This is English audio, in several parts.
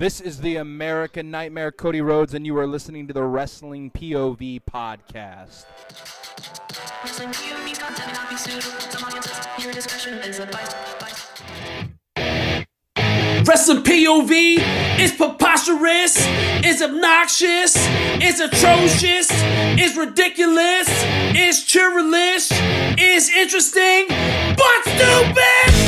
This is the American Nightmare, Cody Rhodes, and you are listening to the Wrestling POV podcast. Wrestling POV is is preposterous, is obnoxious, is atrocious, is ridiculous, is churlish, is interesting, but stupid!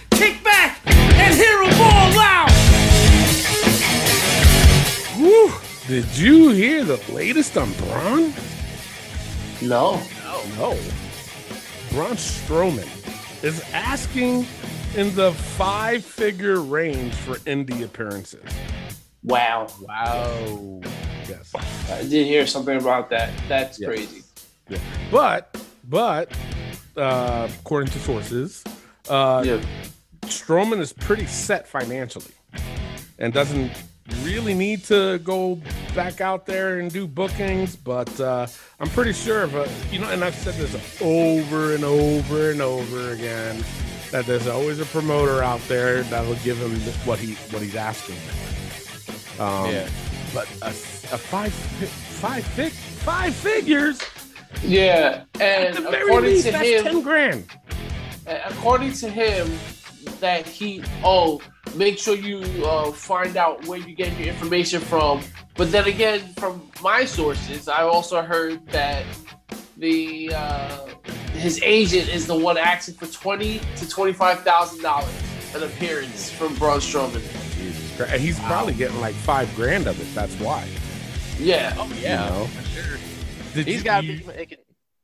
back, Did you hear the latest on Braun? No. No. No. Braun Strowman is asking in the five figure range for indie appearances. Wow. Wow. Yes. I did hear something about that. That's Yes. crazy. Yeah. But, but, uh, according to sources, uh, Yeah. Strowman is pretty set financially and doesn't really need to go back out there and do bookings. But uh, I'm pretty sure of a, you know, and I've said this over and over and over again that there's always a promoter out there that'll give him what he what he's asking. for. Um, Yeah. But a, a five fi- five fig, five figures Yeah. at And the very according least to that's him, ten grand. according to him, that he oh make sure you uh, find out where you get your information from. But then again, from my sources, I also heard that the uh, his agent is the one asking for twenty to twenty five thousand dollars an appearance from Braun Strowman. Jesus Christ. And he's probably getting like five grand of it. That's why. Yeah, Oh, You know? sure. Did He's you- got to you- be making.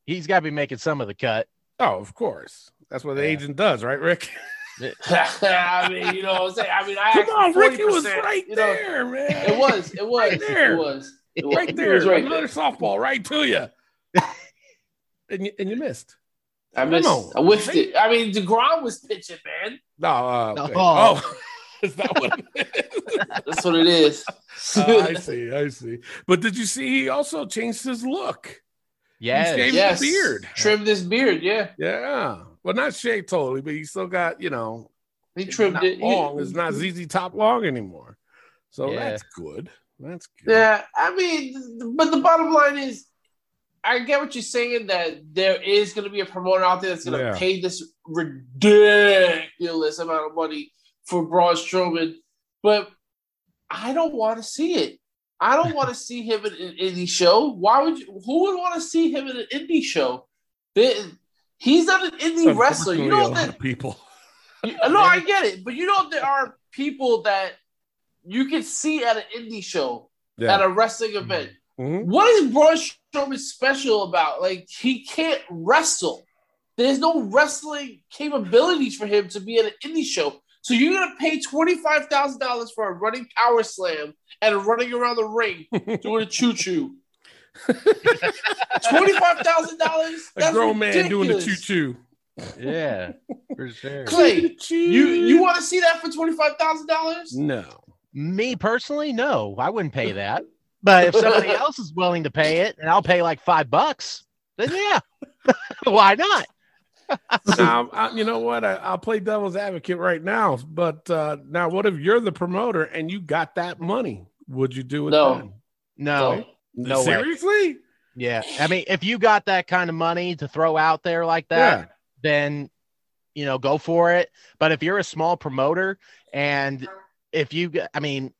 He's got to be making some of the cut. Oh, of course. That's what the Yeah. agent does, right, Rick? I mean, you know what I'm saying. I mean, I Come asked on, for Ricky was right you know. there, man. It was. It was. Right there. It was. It was. right It there. was right Another there. softball right to you. and you and you missed. I missed. on. I whiffed it. I mean, Degrom was pitching, man. No, uh, okay. Oh. oh, is that what it is? That's what it is. Oh, I see, I see. But did you see he also changed his look? Yes. shaved yes. the beard. Trimmed his beard. Yeah, Yeah. Well, not shaved totally, but he still got, you know, he it's trimmed not it. He- long. It's not ZZ top long anymore. So Yeah. that's good. That's good. Yeah, I mean, but the bottom line is, I get what you're saying that there is going to be a promoter out there that's going to Yeah. pay this ridiculous amount of money for Braun Strowman, but I don't want to see it. I don't want to see him in an indie show. Why would you? Who would want to see him in an indie show? They- he's not an indie wrestler. You know that people. you- no, I get it, but you know there are people that you can see at an indie show, Yeah. at a wrestling event. Mhm. What is Braun Strowman special about? Like he can't wrestle. There's no wrestling capabilities for him to be at an indie show. So you're gonna pay twenty five thousand dollars for a running power slam and running around the ring doing a choo choo. Twenty five thousand dollars. A grown man doing the choo choo. Yeah, for sure. Clay, you you want to see that for twenty five thousand dollars? No. Me personally, no, I wouldn't pay that. But if somebody else is willing to pay it, and I'll pay like five bucks, then yeah, why not? now, I, you know what? I, I'll play devil's advocate right now. But uh, now, what if you're the promoter and you got that money? Would you do it? No. then? No, no way. Seriously? Yeah, I mean, if you got that kind of money to throw out there like that, Yeah. then you know go for it but if you're a small promoter and if you I mean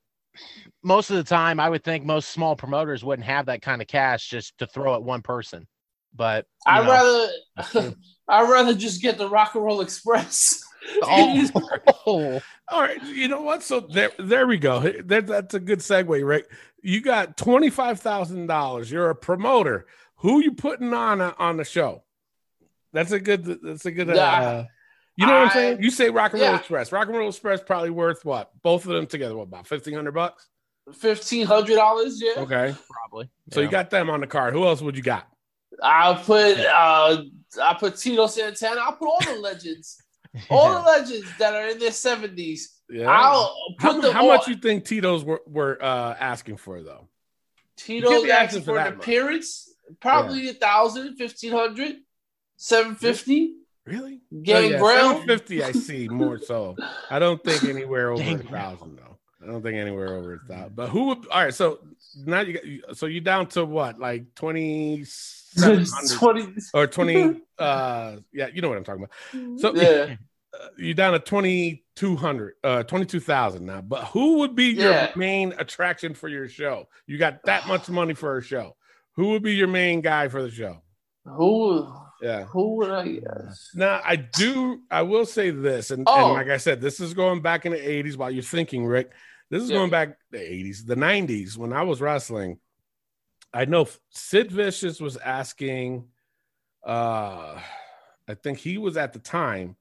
most of the time i would think most small promoters wouldn't have that kind of cash just to throw at one person but I'd know, rather I'd rather just get the Rock and Roll Express. oh, All right. You know what? So there, there we go. That, that's a good segue, right? You got twenty five thousand dollars. You're a promoter. Who you putting on uh, on the show? That's a good. That's a good. Uh, Yeah. you know what I'm saying? You say Rock and Roll yeah. Express. Rock and Roll Express probably worth what? Both of them together, what about fifteen hundred bucks? fifteen hundred dollars. Yeah, Okay. Probably. So you got them on the card. Who else would you got? I'll put uh, I put Tito Santana. I'll put all the legends, all the legends that are in their seventies. Yeah. I'll put how them how all. much you think Tito's were, were uh, asking for though? You Tito's asking asking for for an that much. appearance, probably a thousand, fifteen hundred, seven fifty. Really? Gangrel. fifty. I see more so. I don't think anywhere over a thousand though. I don't think anywhere over a thousand. But who would? All right. So now you got. So you down to what? Like twenty seven hundred Twenty. or twenty? uh, yeah, you know what I'm talking about. So Yeah. Uh, you down to 2200 uh 22,000 now but who would be your main attraction for your show you got that much money for a show who would be your main guy for the show Who? yeah Who would I guess? now i do i will say this and, Oh. and like i said this is going back in the 80s while you're thinking rick this is Yeah. going back the 80s the 90s when i was wrestling i know sid vicious was asking uh i think he was at the time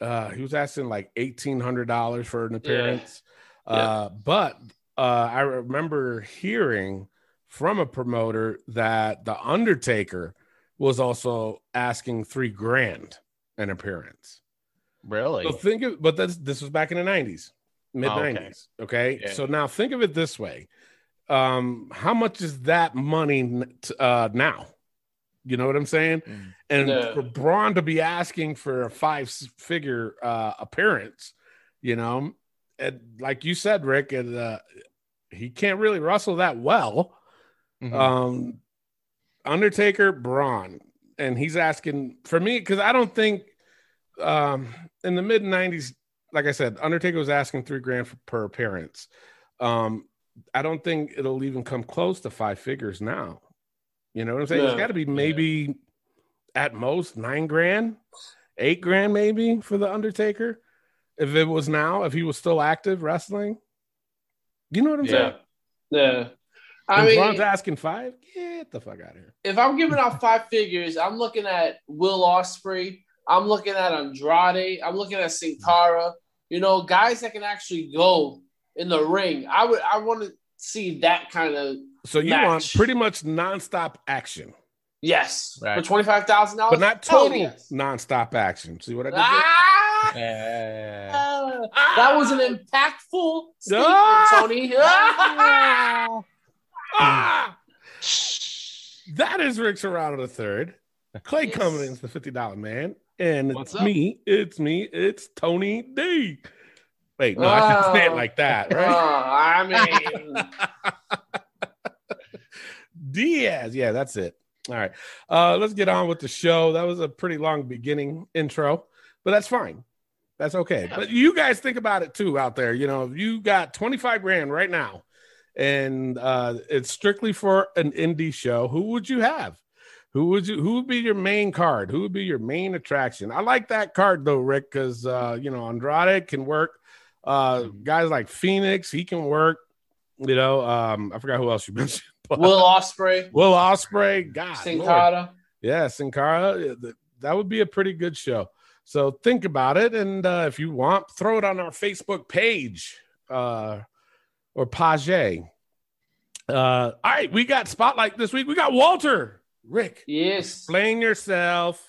uh he was asking like $1800 for an appearance. Uh but uh i remember hearing from a promoter that the undertaker was also asking three grand an appearance. Really? so think of but that's this was back in the 90s mid 90s okay, Yeah. so now think of it this way. Um how much is that money t- uh now you know what i'm saying Mm. and Yeah. for braun to be asking for a five figure uh appearance you know and like you said rick and uh he can't really wrestle that well Mhm. um undertaker braun and he's asking for me because i don't think um in the mid 90s like i said undertaker was asking three grand for, per appearance um i don't think it'll even come close to five figures now you know what i'm saying It's got to be maybe at most nine grand eight grand maybe for the undertaker if it was now if he was still active wrestling you know what i'm saying Yeah. Yeah. I and mean, Braun's asking five get the fuck out of here if I'm giving out five figures, I'm looking at Will Ospreay. I'm looking at Andrade. I'm looking at Sin Cara. You know, guys that can actually go in the ring. I would. I want to see that kind of So you match. want pretty much nonstop action, yes Right. for twenty five thousand dollars, but not total nonstop action. See what I did? there? Ah! That was an impactful statement, Ah! Tony. Ah! Ah! That is Rick Serrano the third. Clay Yes. Cummings, the fifty dollar man, and What's it's up? me. It's me. It's Tony D. Wait, no, I shouldn't say it Oh. like that, Oh, right? I mean, Diaz. Yeah, that's it. All right. Uh, let's get on with the show. That was a pretty long beginning intro, but that's fine. That's okay. But you guys think about it too out there. You know, if you got 25 grand right now and uh, it's strictly for an indie show, who would you have? Who would you who would be your main card? Who would be your main attraction? I like that card though, Rick, because uh, you know, Andrade can work. Uh guys like Phoenix, he can work. You know, um, I forgot who else you mentioned. but- Will Ospreay, Will Ospreay, God, Sin Lord. Cara. yeah, Sin Cara, that would be a pretty good show. So think about it, and uh, if you want, throw it on our Facebook page uh, or page. Uh, all right, we got spotlight this week. We got Walter. Rick, Yes. explain yourself.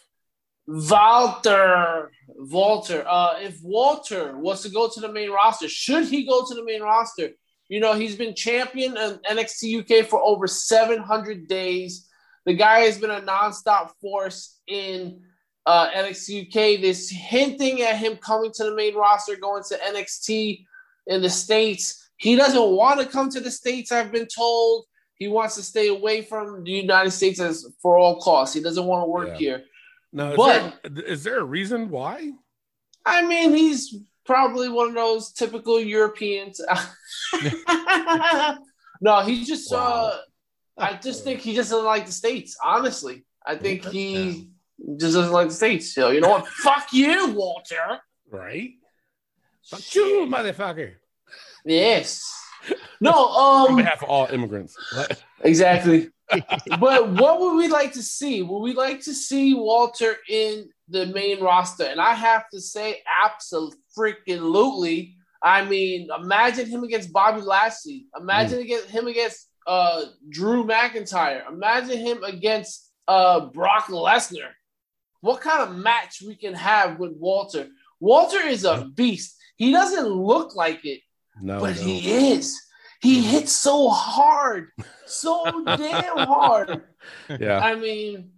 Walter. Walter. Uh, if Walter was to go to the main roster, should he go to the main roster? You know, he's been champion in NXT UK for over 700 days. The guy has been a nonstop force in uh, NXT UK. There's hinting at him coming to the main roster, going to NXT in the States. He doesn't want to come to the States, I've been told. He wants to stay away from the United States as for all costs. He doesn't want to work Yeah. here. Now, is, But- there, is there a reason why? I mean, he's probably one of those typical Europeans. no, he just Wow. uh I just think he just doesn't like the States, honestly. I think he just doesn't like the States. So you know what? Fuck you, Walter. Right? Fuck you, motherfucker. Yes. No, On um behalf of all immigrants. Exactly. But what would we like to see? Would we like to see Walter in the main roster? And I have to say, absolutely. I mean, imagine him against Bobby Lashley. Imagine against him against uh, Drew McIntyre. Imagine him against uh, Brock Lesnar. What kind of match we can have with Walter? Walter is a beast. He doesn't look like it, No, but no. he is. He hits so hard, so damn hard. yeah. I mean,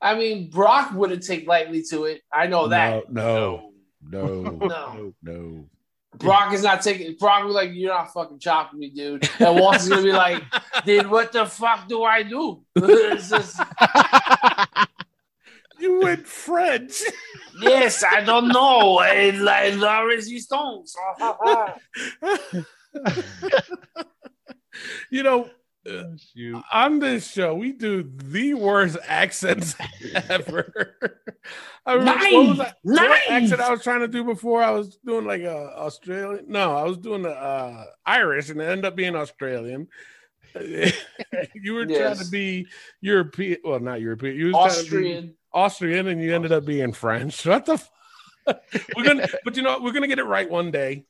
I mean, Brock wouldn't take lightly to it. I know that. No, no, no, No. no. Brock is not taking. Brock was like, "You're not fucking chopping me, dude." And Walter's gonna be like, "Then what the fuck do I do?" just, You went French. yes, I don't know. It's like la resistance. you know, uh, on this show, we do the worst accents ever. I remember, what was that, what Nice! accent I was trying to do before? I was doing like a Australian. No, I was doing the uh, Irish, and it ended up being Australian. you were trying to be European. Well, not European. You was trying to be Austrian. Austrian, and you ended up being French. What the? F- we're gonna, but you know, what? we're gonna get it right one day.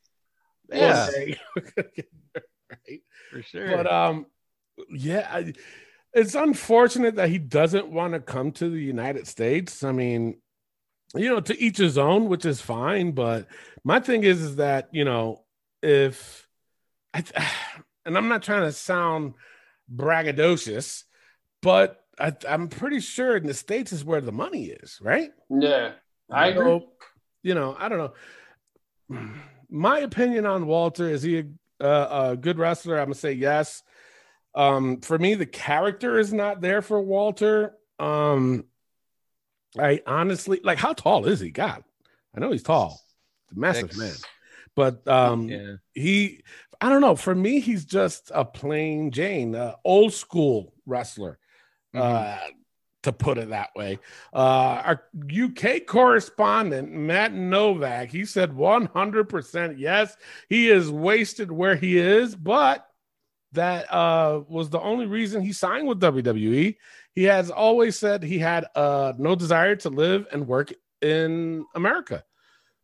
Yeah. One day. We're gonna get it right. For sure. But um, yeah, I, it's unfortunate that he doesn't want to come to the United States. I mean, you know, to each his own, which is fine. But my thing is, is that you know, if I, and I'm not trying to sound braggadocious, but I, I'm pretty sure in the states is where the money is, right? Yeah, I agree. So, you know, I don't know. My opinion on Walter is he a, a, a good wrestler? I'm gonna say yes. Um, for me, the character is not there for Walter. Um, I honestly like how tall is he? God, I know he's tall, massive Six. man, but um, yeah. he I don't know. For me, he's just a plain Jane, uh, old school wrestler, uh, to put it that way. Uh, our UK correspondent Matt Novak, he said 100% yes, he is wasted where he is, but that uh, was the only reason he signed with WWE. He has always said he had uh, no desire to live and work in America.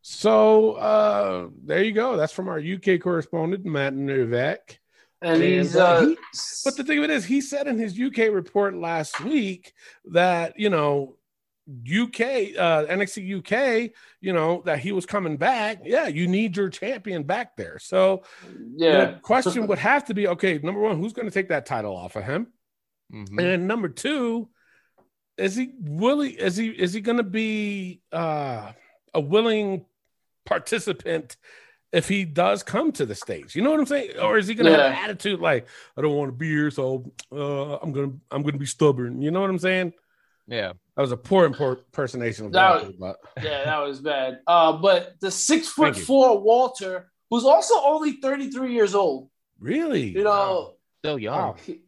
So uh, there you go. That's from our UK correspondent, Matt Novak. And he's And, uh, uh, he- But the thing of it is, he said in his UK report last week that, you know, UK, uh, NXT UK, you know, that he was coming back. Yeah, you need your champion back there. So yeah, the question would have to be okay, number one, who's going to take that title off of him? Mhm. And number two, is he willing? Is he is he going to be uh, a willing participant if he does come to the states? You know what I'm saying? Or is he going to have an attitude like I don't want to be here, so uh, I'm gonna I'm gonna be stubborn? You know what I'm saying? Yeah. That was a poor impor- impersonation of That Walter, but yeah, that was bad. Uh, but the six foot Thank you. four Walter, who's also only 33 years old, really, you know, Still young. wow, he-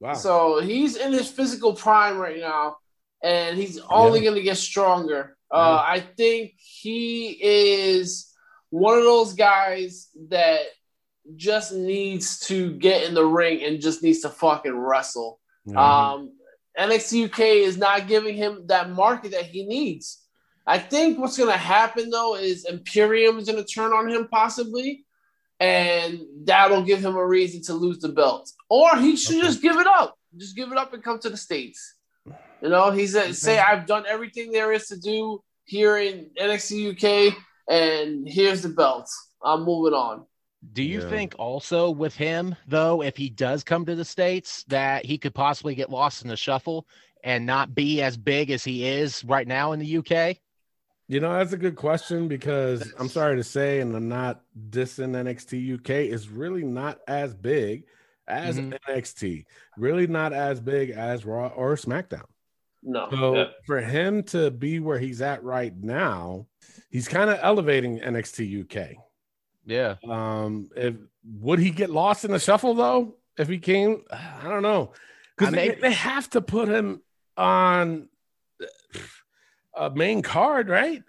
wow. so he's in his physical prime right now, and he's only going to get stronger. Uh, I think he is one of those guys that just needs to get in the ring and just needs to fucking wrestle. Mhm. Um, NXT UK is not giving him that market that he needs. I think what's going to happen though is Imperium is going to turn on him possibly, and that'll give him a reason to lose the belt, or he should Okay. just give it up. Just give it up and come to the states. You know, he's a, say I've done everything there is to do here in NXT UK, and here's the belt. I'm moving on. Do you Yeah. think also with him though, if he does come to the states, that he could possibly get lost in the shuffle and not be as big as he is right now in the UK? You know, that's a good question because I'm sorry to say, and I'm not dissing NXT UK, is really not as big as Mhm. NXT, really not as big as Raw or SmackDown. No, So Yeah. for him to be where he's at right now, he's kind of elevating NXT UK. Yeah. Um, if would he get lost in the shuffle though? If he came, I don't know, because they, they have to put him on a main card, right?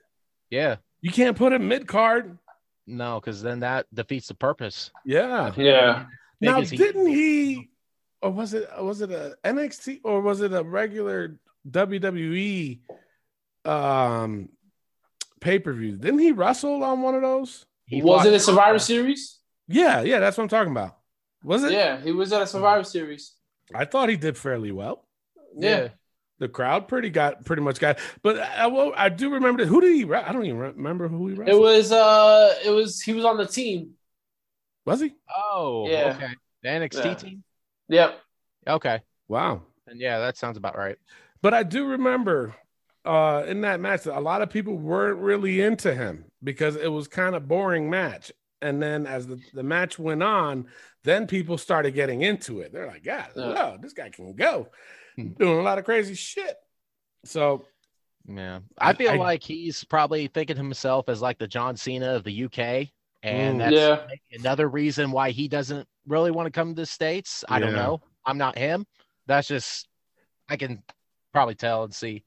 Yeah. You can't put him mid card. No, because then that defeats the purpose. Yeah. yeah. Now, he- didn't he, or was it was it a NXT or was it a regular WWE um pay per view? Didn't he wrestle on one of those? he was fought- it a Survivor Series? Yeah, yeah, that's what I'm talking about. Was it? Yeah, he was at a Survivor Series. I thought he did fairly well. Yeah. The crowd pretty got pretty much got, but I, will, I do remember. Who did he? I don't even remember who he It was uh it was he was on the team. Was he? Oh, Yeah. okay. The NXT Yeah. team. Yep. Okay, Wow. and yeah, that sounds about right. But I do remember uh in that match a lot of people weren't really into him because it was kind of boring match. And then as the, the match went on, then people started getting into it. They're like, God, Yeah. wow, this guy can go. Hmm. Doing a lot of crazy shit. So Yeah, I feel I- like he's probably thinking to himself as like the John Cena of the UK, and Mm. that's Yeah. another reason why he doesn't really want to come to the states. I don't know. I'm not him. That's just I can probably tell and see.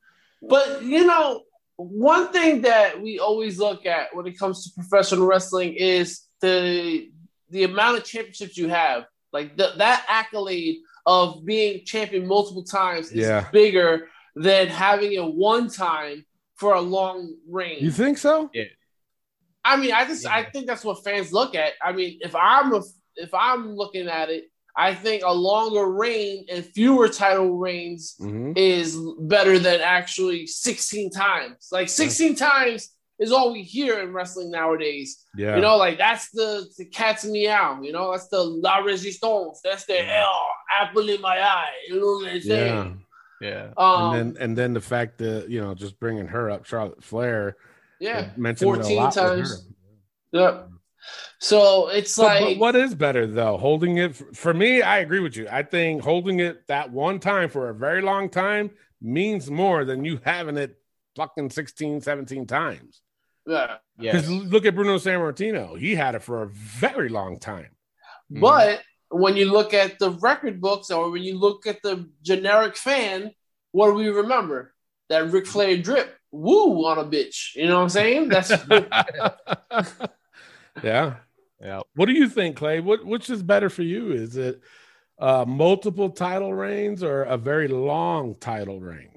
But you know, one thing that we always look at when it comes to professional wrestling is the the amount of championships you have. Like th- that accolade of being champion multiple times is Yeah. bigger than having it one time for a long reign. you think so? Yeah. I mean, I just I think that's what fans look at. I mean, if I'm a, if I'm looking at it, I think a longer reign and fewer title reigns Mhm. is better than actually 16 times. Like 16 times is all we hear in wrestling nowadays. Yeah. You know, like that's the, the cat's meow. You know, that's the La Resistance. That's the hell apple in my eye. You know what I'm saying? yeah. Yeah. Um, and then and then the fact that you know just bringing her up, Charlotte Flair, yeah, mentioned it a 14 lot with times. Yep. So it's like but what is better though? Holding it for me, I agree with you. I think holding it that one time for a very long time means more than you having it fucking 16, 17 times. yeah. Yeah. Because look at Bruno Sammartino. He had it for a very long time. But when you look at the record books or when you look at the generic fan, what do we remember? That Ric Flair drip, woo on a bitch. You know what I'm saying? That's yeah. Yeah. What do you think, Clay? What which is better for you? Is it uh multiple title reigns or a very long title reign?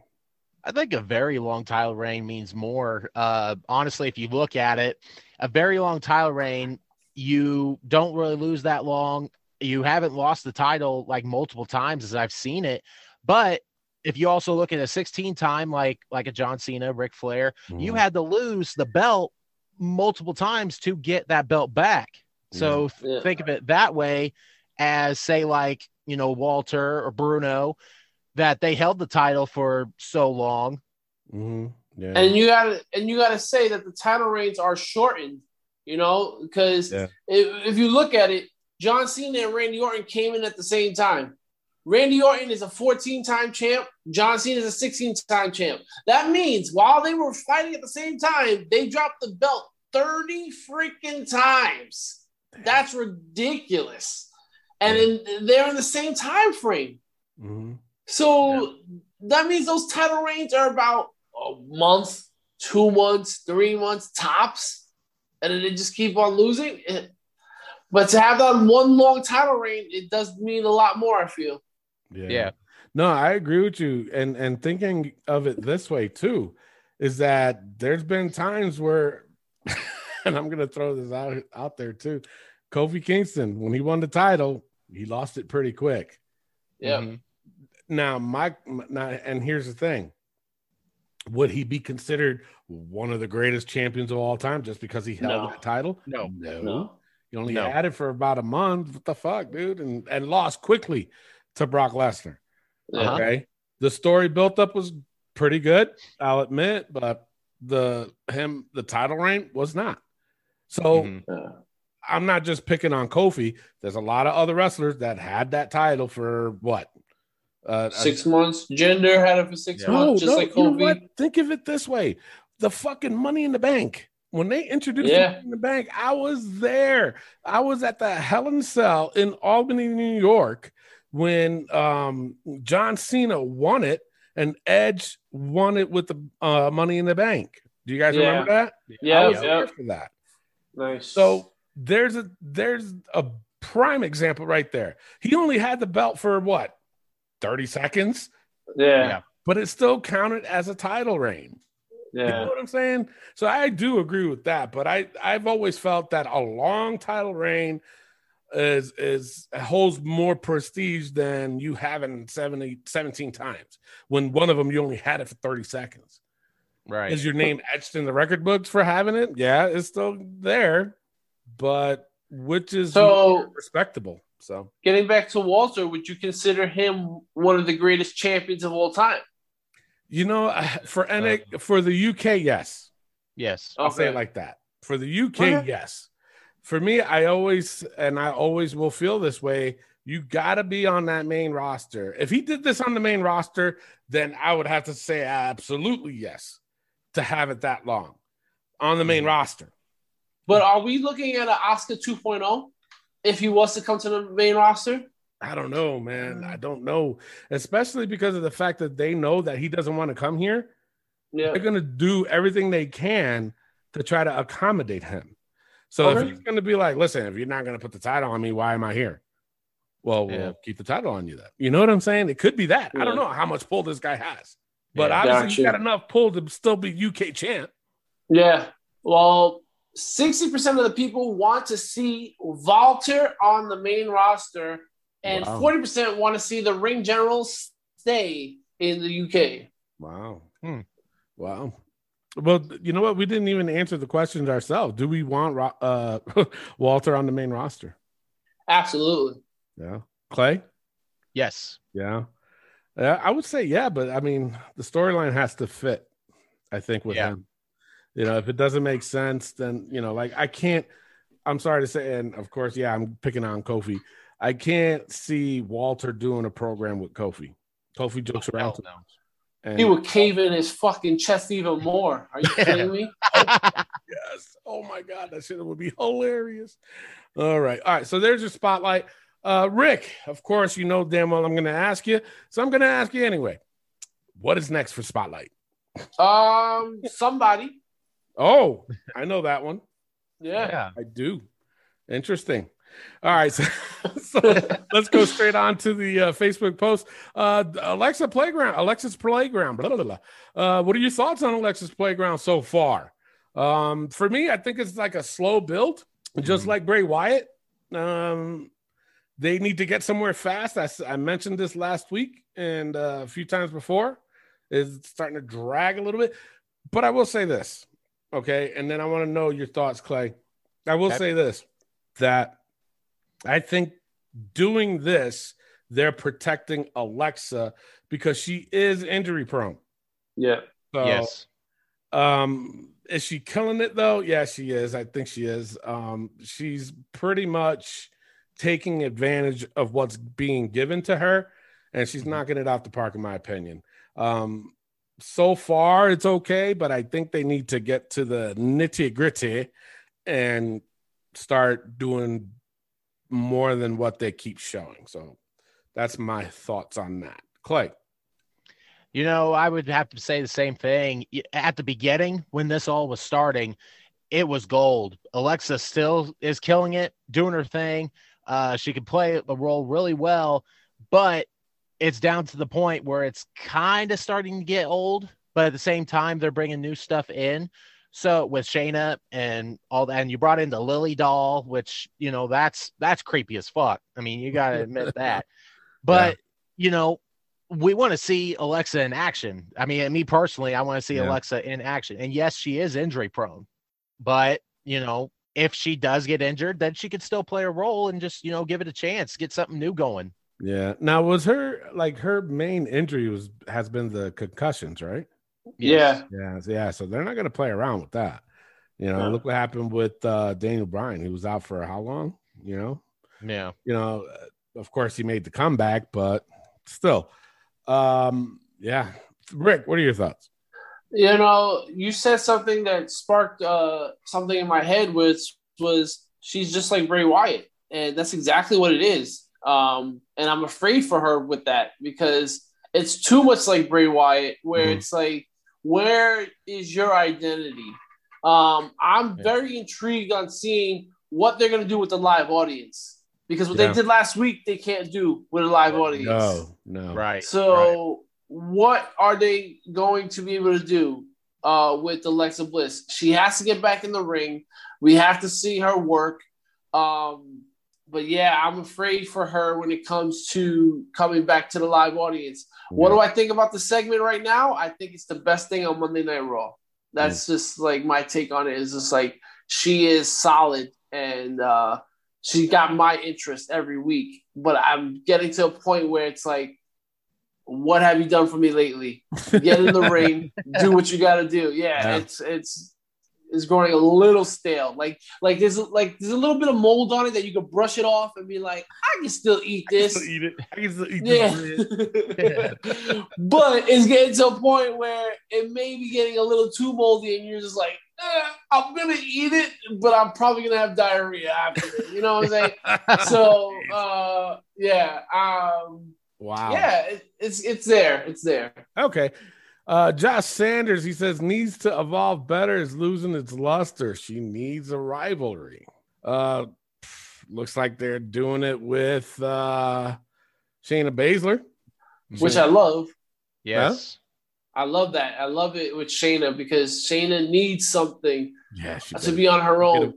I think a very long title reign means more. Uh, honestly, if you look at it, a very long title reign, you don't really lose that long. You haven't lost the title like multiple times as I've seen it. But if you also look at a 16 time, like like a John Cena, Ric Flair, you Mhm. had to lose the belt multiple times to get that belt back. So th- Yeah. think of it that way, as say like you know Walter or Bruno, that they held the title for so long. Mhm. Yeah. and you gotta and you gotta say that the title reigns are shortened, you know, because Yeah. if, if you look at it, John Cena and Randy Orton came in at the same time. Randy Orton is a 14 time champ. John Cena is a 16 time champ. That means while they were fighting at the same time, they dropped the belt 30 freaking times. That's ridiculous. And in, they're in the same time frame. Mhm. So that means those title reigns are about a month, two months, three months tops, and then they just keep on losing. But to have that one long title reign, it does mean a lot more. I feel. Yeah. Yeah. No, I agree with you. And and thinking of it this way too, is that there's been times where and I'm gonna throw this out out there too. Kofi Kingston, when he won the title, he lost it pretty quick. Yeah. Mhm. Now, my, my now, and here's the thing: would he be considered one of the greatest champions of all time just because he held No. that title? No. no. No. He only No. had it for about a month. What the fuck, dude? And and lost quickly to Brock Lesnar. Uh-huh. Okay. The story built up was pretty good, I'll admit, but the him the title reign was not. So Mhm. I'm not just picking on Kofi. There's a lot of other wrestlers that had that title for what? Uh, Six months. Jinder had it for six Yeah. no, months, just no, like what? Think of it this way: the fucking Money in the Bank. When they introduced Yeah. Money in the Bank, I was there. I was at the Hell in Cell in Albany, New York, when um, John Cena won it and Edge won it with the uh, Money in the Bank. Do you guys Yeah. remember that? Yeah, I Yeah. was Yeah. there for that. Nice. So there's a there's a prime example right there. He only had the belt for what 30 seconds, yeah. Yeah. but it still counted as a title reign. You know Yeah. what I'm saying? So I do agree with that, but I I've always felt that a long title reign is is holds more prestige than you having 70, 17 times when one of them you only had it for 30 seconds. Right. Is your name etched in the record books for having it? Yeah, it's still there, but which is So- respectable. So Getting back to Walter, would you consider him one of the greatest champions of all time? you know, for uh, NA, for the UK, yes. yes. I'll say it like that. For the UK, Okay. yes. For me, I always and I always will feel this way. You got to be on that main roster. If he did this on the main roster, then I would have to say absolutely yes to have it that long on the main Mm-hmm. roster. But are we looking at an Oscar 2.0 if he was to come to the main roster? I don't know, man. Mm. I don't know, especially because of the fact that they know that he doesn't want to come here. Yeah. They're going to do everything they can to try to accommodate him. So if Okay. he's going to be like, listen, if you're not going to put the title on me, why am I here? Well, Yeah. we'll keep the title on you then. You know what I'm saying? It could be that. I don't know how much pull this guy has, but Yeah. obviously he's Gotcha. got enough pull to still be UK champ. Yeah. Well, 60% of the people want to see Walter on the main roster, and Wow. 40% want to see the ring generals stay in the UK. Wow. Hmm. Wow. Well, you know what? We didn't even answer the questions ourselves. Do we want uh, Walter on the main roster? Absolutely. Yeah. Clay? Yes. Yeah. Yeah, I would say yeah, but I mean, the storyline has to fit, I think, with Yeah. him. You know, if it doesn't make sense, then, you know, like I can't, I'm sorry to say, and of course, yeah, I'm picking on Kofi. I can't see Walter doing a program with Kofi. Kofi jokes around Hell no. Much. And He would cave in his fucking chest even more. Are you kidding me? yes. Oh my God, that shit would be hilarious. All right. All right. So there's your spotlight. Uh, Rick, of course, you know damn well I'm going to ask you. So I'm going to ask you anyway. What is next for Spotlight? Um, somebody. Oh, I know that one. Yeah. I do. Interesting. All right. So, so let's go straight on to the uh, Facebook post. Uh, Alexa Playground, Alexa's Playground. Blah, blah, blah. Uh, what are your thoughts on Alexa's Playground so far? Um, for me, I think it's like a slow build, just Mhm. like Bray Wyatt. Um, they need to get somewhere fast. I mentioned this last week and uh, a few times before. It's starting to drag a little bit. But I will say this, okay? And then I want to know your thoughts, Clay. I will Okay. say this that I think doing this, they're protecting Alexa because she is injury prone. Yeah. So, yes. um, is she killing it though? Yeah, she is. I think she is. Um, she's pretty much taking advantage of what's being given to her, and she's knocking it out the park, in my opinion. Um, so far it's okay, but I think they need to get to the nitty gritty and start doing more than what they keep showing. So that's my thoughts on that. Clay. You know, I would have to say the same thing. At the beginning, when this all was starting, it was gold. Alexa still is killing it, doing her thing. Uh, she can play the role really well, but it's down to the point where it's kind of starting to get old. But at the same time, they're bringing new stuff in. So with Shayna and all that, and you brought in the Lily doll, which you know that's that's creepy as fuck. I mean, you got to admit that. But you know, we want to see Alexa in action. I mean, me personally, I want to see Yeah. Alexa in action. And yes, she is injury prone, but you know, if she does get injured, then she could still play a role and just you know give it a chance, get something new going. Yeah. Now was her like her main injury was has been the concussions, right? Yeah. Yeah, so- yeah. So they're not gonna play around with that. You know, No. look what happened with uh Daniel Bryan. He was out for how long? You know, Yeah. you know, uh, of course he made the comeback, but still. Um, yeah. Rick, what are your thoughts? You know, you said something that sparked uh, something in my head, which was she's just like Bray Wyatt, and that's exactly what it is. Um, and I'm afraid for her with that because it's too much like Bray Wyatt, where Mhm. it's like, where is your identity? Um, I'm Yeah. very intrigued on seeing what they're gonna do with the live audience because what Yeah. they did last week they can't do with a live audience. No, no. Right. So, what are they going to be able to do? uh, with Alexa Bliss. She has to get back in the ring. We have to see her work. Um, but yeah, I'm afraid for her when it comes to coming back to the live audience. What do I think about the segment right now? I think it's the best thing on Monday Night Raw. That's just like my take on it. Is just like she is solid and uh, she got my interest every week. But I'm getting to a point where it's like, what have you done for me lately? Get in the ring, do what you got to do. Yeah, Yeah. it's it's is growing a little stale. Like like there's like there's a little bit of mold on it that you could brush it off and be like, I can still eat this. Still eat it. I can still eat this bread. Yeah. but it's getting to a point where it may be getting a little too moldy, and you're just like, eh, I'm gonna eat it, but I'm probably gonna have diarrhea after it. You know what I'm saying? so uh, yeah, um, Wow. yeah, it, it's it's there, it's there. Okay. Uh, Josh Sanders, he says, needs to evolve better, is losing its luster. She needs a rivalry. Uh, pff, looks like they're doing it with uh, Shayna Baszler. Which I love. Yes. I love that. I love it with Shayna because Shayna needs something yeah, she to does. be on her own.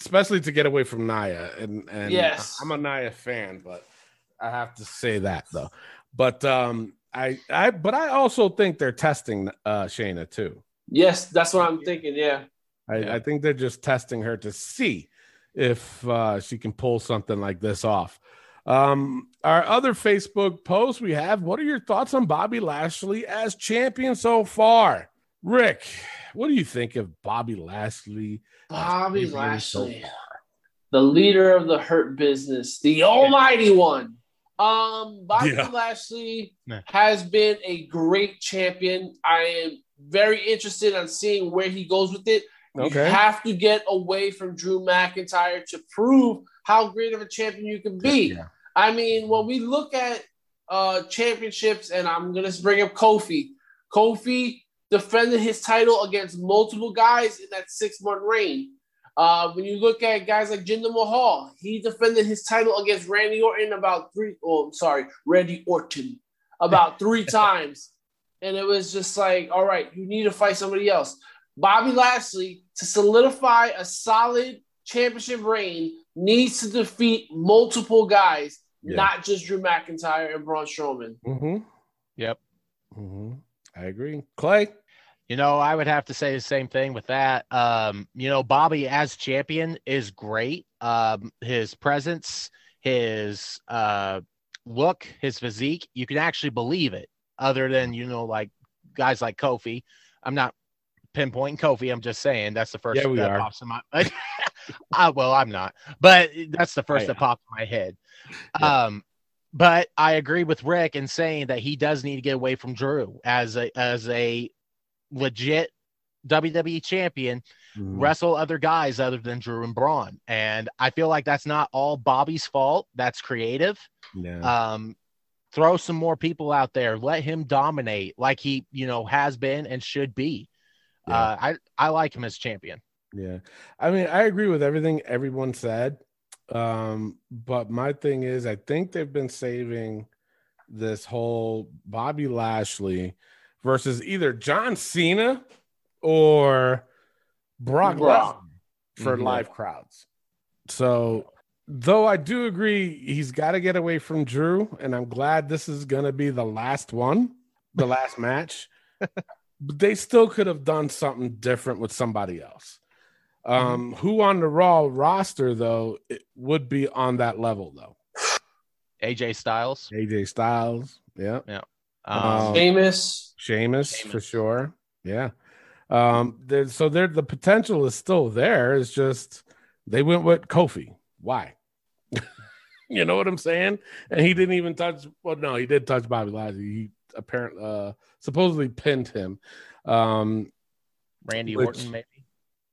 especially to get away from Nia. And, and Yes. I'm a Nia fan, but I have to say that though. But um, I, I, but I also think they're testing uh, Shayna too. Yes, that's what I'm thinking. Yeah. I, I think they're just testing her to see if uh, she can pull something like this off. Um, our other Facebook post we have what are your thoughts on Bobby Lashley as champion so far? Rick, what do you think of Bobby Lashley? Bobby champion so Lashley, the leader of the Hurt Business, the Almighty One. Um, Bobby Yeah. Lashley Yeah. has been a great champion. I am very interested on seeing where he goes with it. You have to get away from Drew McIntyre to prove how great of a champion you can be. Yeah. I mean, when we look at uh championships, and I'm gonna bring up Kofi. Kofi defended his title against multiple guys in that six month reign. Uh, when you look at guys like Jinder Mahal, he defended his title against Randy Orton about three. Oh, I'm sorry, Randy Orton about three times, and it was just like, all right, you need to fight somebody else. Bobby Lashley to solidify a solid championship reign needs to defeat multiple guys, Yeah. not just Drew McIntyre and Braun Strowman. Mm-hmm. Yep. Mm-hmm. I agree. Clay. You know, I would have to say the same thing with that. Um, you know, Bobby as champion is great. Um, his presence, his uh look, his physique, you can actually believe it, other than, you know, like guys like Kofi. I'm not pinpointing Kofi, I'm just saying that's the first Yeah, we that are. pops in my uh, well, I'm not, but that's the first I that popped in my head. Yeah. Um, but I agree with Rick in saying that he does need to get away from Drew as a as a legit WWE champion, Mm-hmm. wrestle other guys other than Drew and Braun. And I feel like that's not all Bobby's fault. That's creative. Yeah. Um, throw some more people out there. Let him dominate like he, you know, has been and should be. Yeah. Uh, I I like him as champion. Yeah. I mean, I agree with everything everyone said. Um, but my thing is, I think they've been saving this whole Bobby Lashley versus either John Cena or Brock Brock. Lesnar for Mhm. live crowds. So, though I do agree he's got to get away from Drew, and I'm glad this is going to be the last one, the last match. But they still could have done something different with somebody else. Um, who on the Raw roster though it would be on that level though? AJ Styles. AJ Styles, yeah, Um, Um, Sheamus, Sheamus for sure, yeah. Um, there's so there the potential is still there. It's just they went with Kofi. Why? you know what I'm saying? And he didn't even touch. Well, no, he did touch Bobby Lashley. He apparently uh, supposedly pinned him. Um, Randy which- Orton, maybe.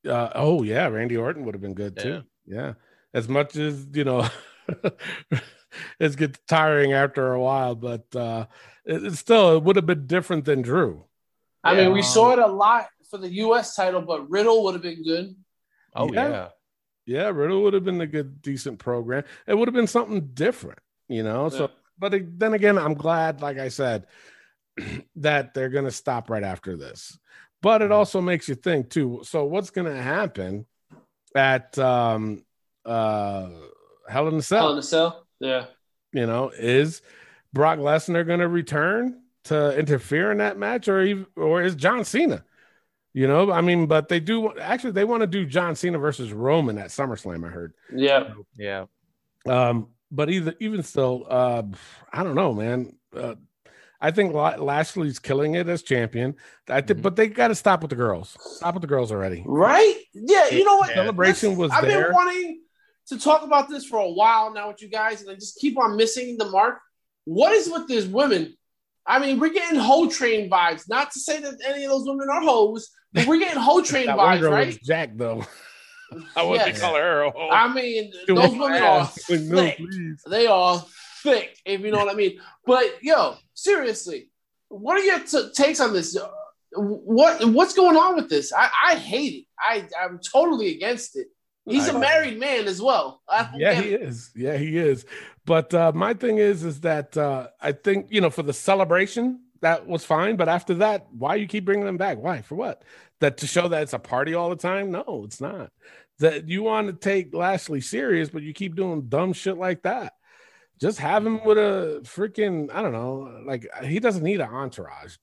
Uh, oh yeah, Randy Orton would have been good too. Yeah. As much as you know, it gets tiring after a while, but uh, it, it still it would have been different than Drew. I mean, we saw it a lot for the U.S. title, but Riddle would have been good. Oh Yeah. yeah. Yeah, Riddle would have been a good, decent program. It would have been something different, you know. So, but it- then again, I'm glad, like I said, that they're going to stop right after this. but it also makes you think too. So what's going to happen at um uh Hell in a Cell? Hell in a Cell. Yeah. you know, is Brock Lesnar going to return to interfere in that match, or even, or is John Cena? You know, I mean, but they do actually they want to do John Cena versus Roman at SummerSlam. I heard. Yeah. Yeah. Um, but either even still, uh, I don't know, man. Uh, I think La- Lashley's killing it as champion. I think, Mhm. but they got to stop with the girls. Stop with the girls already. Right? Yeah. You know what? Yeah. Celebration Let's- was I've there. been wanting to talk about this for a while now with you guys, and I just keep on missing the mark. What is with these women? I mean, we're getting hoe train vibes. Not to say that any of those women are hoes, but we're getting hoe train That vibes, girl right? was Jack though. I wouldn't Yes. call her a hoe. I mean, She those women are ass. no, thick. please. They are thick, if you know what I mean. But yo, seriously, what are your t- takes on this? What what's going on with this? I, I hate it. I I'm totally against it. He's a I- married man as well. Yeah he is. yeah he is. But uh my thing is is that uh i think you know for the celebration that was fine. But after that why you keep bringing them back? Why? For what? That to show that it's a party all the time? No it's not. That you want to take lashley serious but you keep doing dumb shit like that. Just have him with a freaking i don't know like he doesn't need an entourage.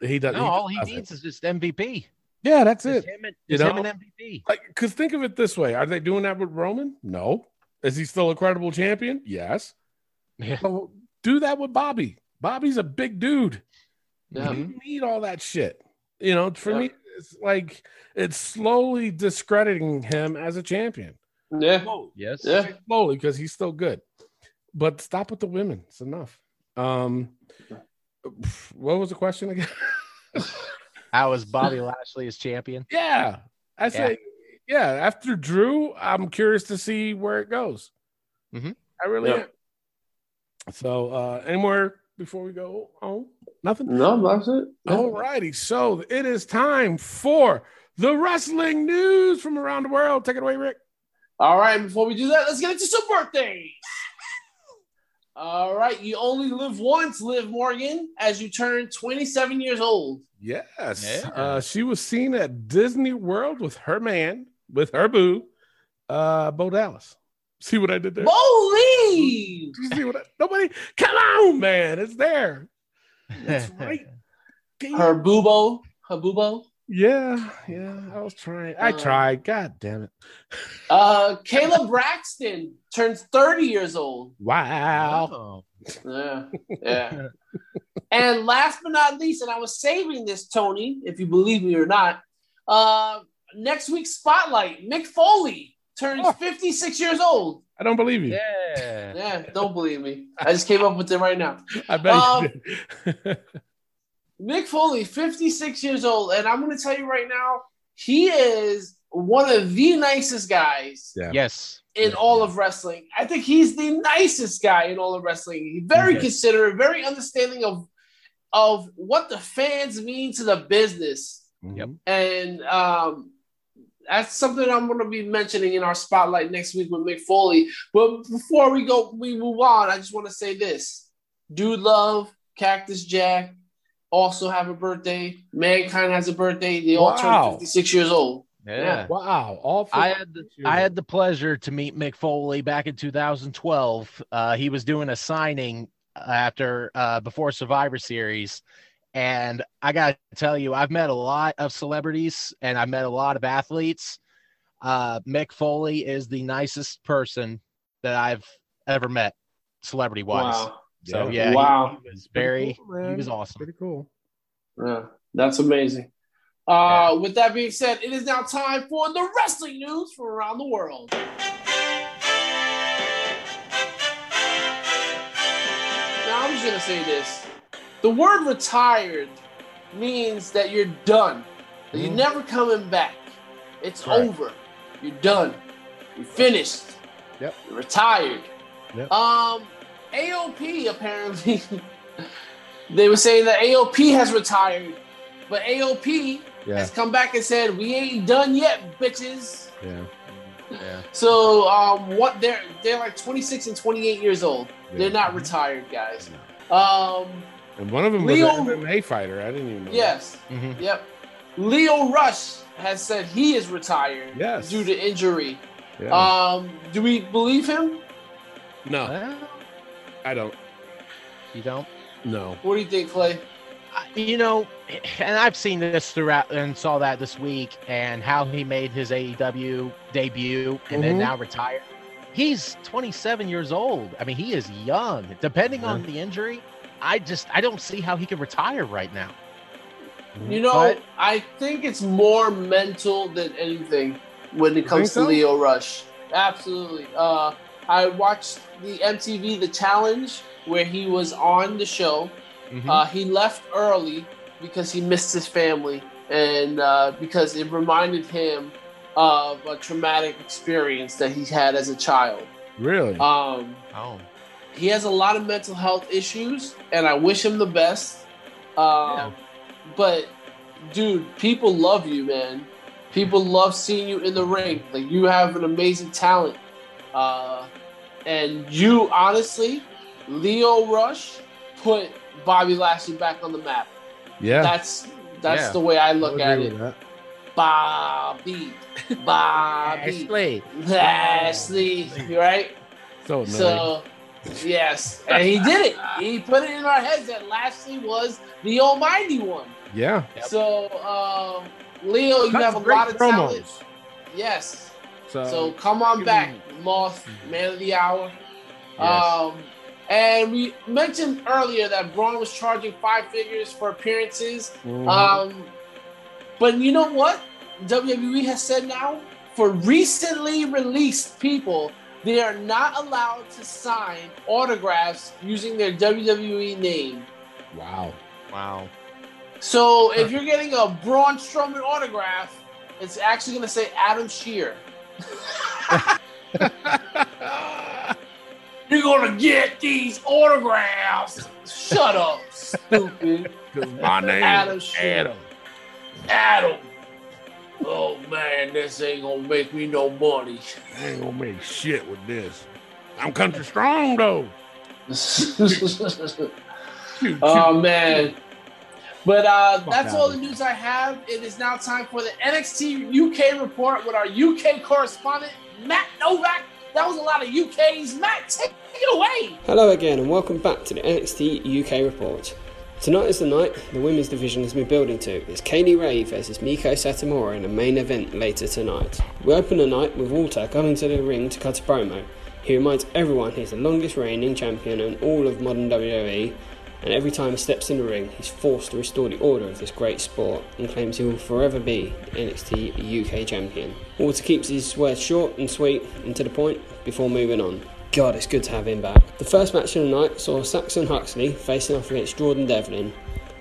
He doesn't No, all he needs is just MVP. Yeah that's Just it him and, You just him know? and MVP. like because think of it this way are they doing that with roman no is he still a credible champion yes Yeah. so do that with bobby bobby's a big dude Yeah. you don't need all that shit you know for Yeah. me it's like it's slowly discrediting him as a champion Yeah. Yes. Yeah. slowly because he's still good but stop with the women it's enough um what was the question again How is Bobby Lashley as champion? Yeah, I say, yeah. After Drew, I'm curious to see where it goes. Mhm. I really Yeah. am. So, uh, any more before we go home? Nothing. No, that's it. All righty. So it is time for the wrestling news from around the world. Take it away, Rick. All right, before we do that, let's get into some birthdays. All right, you only live once, Liv Morgan, as you turn 27 years old. Yes. Yeah. Uh, she was seen at Disney World with her man, with her boo, uh, Bo Dallas. See what I did there? Believe! You see what I, nobody? Come on, man! It's there. That's right. Her boobo, her boobo. Yeah, yeah. I was trying. I Uh, tried. God damn it! Uh, Kayla Braxton turns 30 years old. Wow. Oh. Yeah, yeah. and last but not least, and I was saving this, Tony, if you believe me or not. Uh, next week's spotlight, Mick Foley turns Oh. 56 years old. I don't believe you. Yeah. Yeah, don't believe me. I just came up with it right now. I bet Um, you did. Mick Foley, 56 years old, and I'm going to tell you right now, he is one of the nicest guys Yeah. Yes. in all of wrestling. I think he's the nicest guy in all of wrestling. He's very Yes. considerate, very understanding of of what the fans mean to the business, Yep. and um, that's something I'm going to be mentioning in our spotlight next week with Mick Foley. But before we go, we move on. I just want to say this: Dude Love, Cactus Jack, also have a birthday. Mankind has a birthday. They all Wow. turn 56 years old. Yeah. Wow. All I had the, I had the pleasure to meet Mick Foley back in 2012. Uh, he was doing a signing after uh, before Survivor Series, and I got to tell you, I've met a lot of celebrities and I've met a lot of athletes. Uh, Mick Foley is the nicest person that I've ever met, celebrity wise. Wow. So Yeah. yeah, he- Wow. he, was very, cool, he was awesome. pretty cool. Yeah, that's amazing. Uh, With that being said, it is now time for the wrestling news from around the world. Now, I'm just going to say this the word retired means that you're done, that you're Mhm. never coming back. It's Correct. over. You're done. You're finished. Yep. You're retired. Yep. Um, AOP apparently, they were saying that AOP has retired, but AOP Yeah. has come back and said, "We ain't done yet, bitches." Yeah. Yeah. So, um, what they're they're like 26 and 28 years old. Yeah. They're not retired, guys. Um, And one of them Lio- was an MMA fighter. I didn't even know. that. yes, Mhm. yep. Lio Rush has said he is retired Yes. due to injury. Yeah. Um, do we believe him? no, Well, I don't. you don't. No. What do you think, Clay? I- you know, and I've seen this throughout and saw that this week and how he made his AEW debut and then Mhm. now retired. He's 27 years old. I mean, he is young. Depending on the injury, I just I don't see how he could retire right now. You know, But- I think it's more mental than anything when it comes to so? Lio Rush. Absolutely. Uh, I watched the MTV The Challenge where he was on the show. Mhm. Uh, he left early because he missed his family and uh, because it reminded him of a traumatic experience that he had as a child. Really? Um, Oh, he has a lot of mental health issues, and I wish him the best. Um, Yeah. But, dude, people love you, man. People love seeing you in the ring. Like you have an amazing talent, uh, and you honestly, Lio Rush put Bobby Lashley back on the map. Yeah. That's that's Yeah. the way I I look would at agree it. with that. Bobby, Bobby, Ashley. Lashley, right? So annoying. So, yes, and he did it. He put it in our heads that Lashley was the almighty one. yeah. So, um, Lio, you Cuts have a lot of talent. promos. Yes. So, So come on back, him- Moth, man of the hour. Yes. Um, and we mentioned earlier that Braun was charging five figures for appearances. Mhm. Um, but you know what? WWE has said now for recently released people, they are not allowed to sign autographs using their WWE name. wow. Wow. So if you're getting a Braun Strowman autograph, it's actually going to say Adam Scherr. You're going to get these autographs. Shut up, stupid. My name Adam is. Adam. Adam. Oh man, this ain't gonna make me no money. I ain't gonna make shit with this. I'm country strong though. Oh man. But uh, that's all the news I have. It is now time for the NXT UK report with our UK correspondent, Matt Novak. That was a lot of UKs. Matt, take it away. Hello again, and welcome back to the NXT UK report. Tonight is the night the women's division has been building to. It's Kay Lee Ray versus Meiko Satomura in a main event later tonight. We open the night with Walter coming to the ring to cut a promo. He reminds everyone he's the longest reigning champion in all of modern WWE, and every time he steps in the ring, he's forced to restore the order of this great sport and claims he will forever be NXT UK champion. Walter keeps his words short and sweet and to the point before moving on. God, it's good to have him back. The first match of the night saw Saxon Huxley facing off against Jordan Devlin.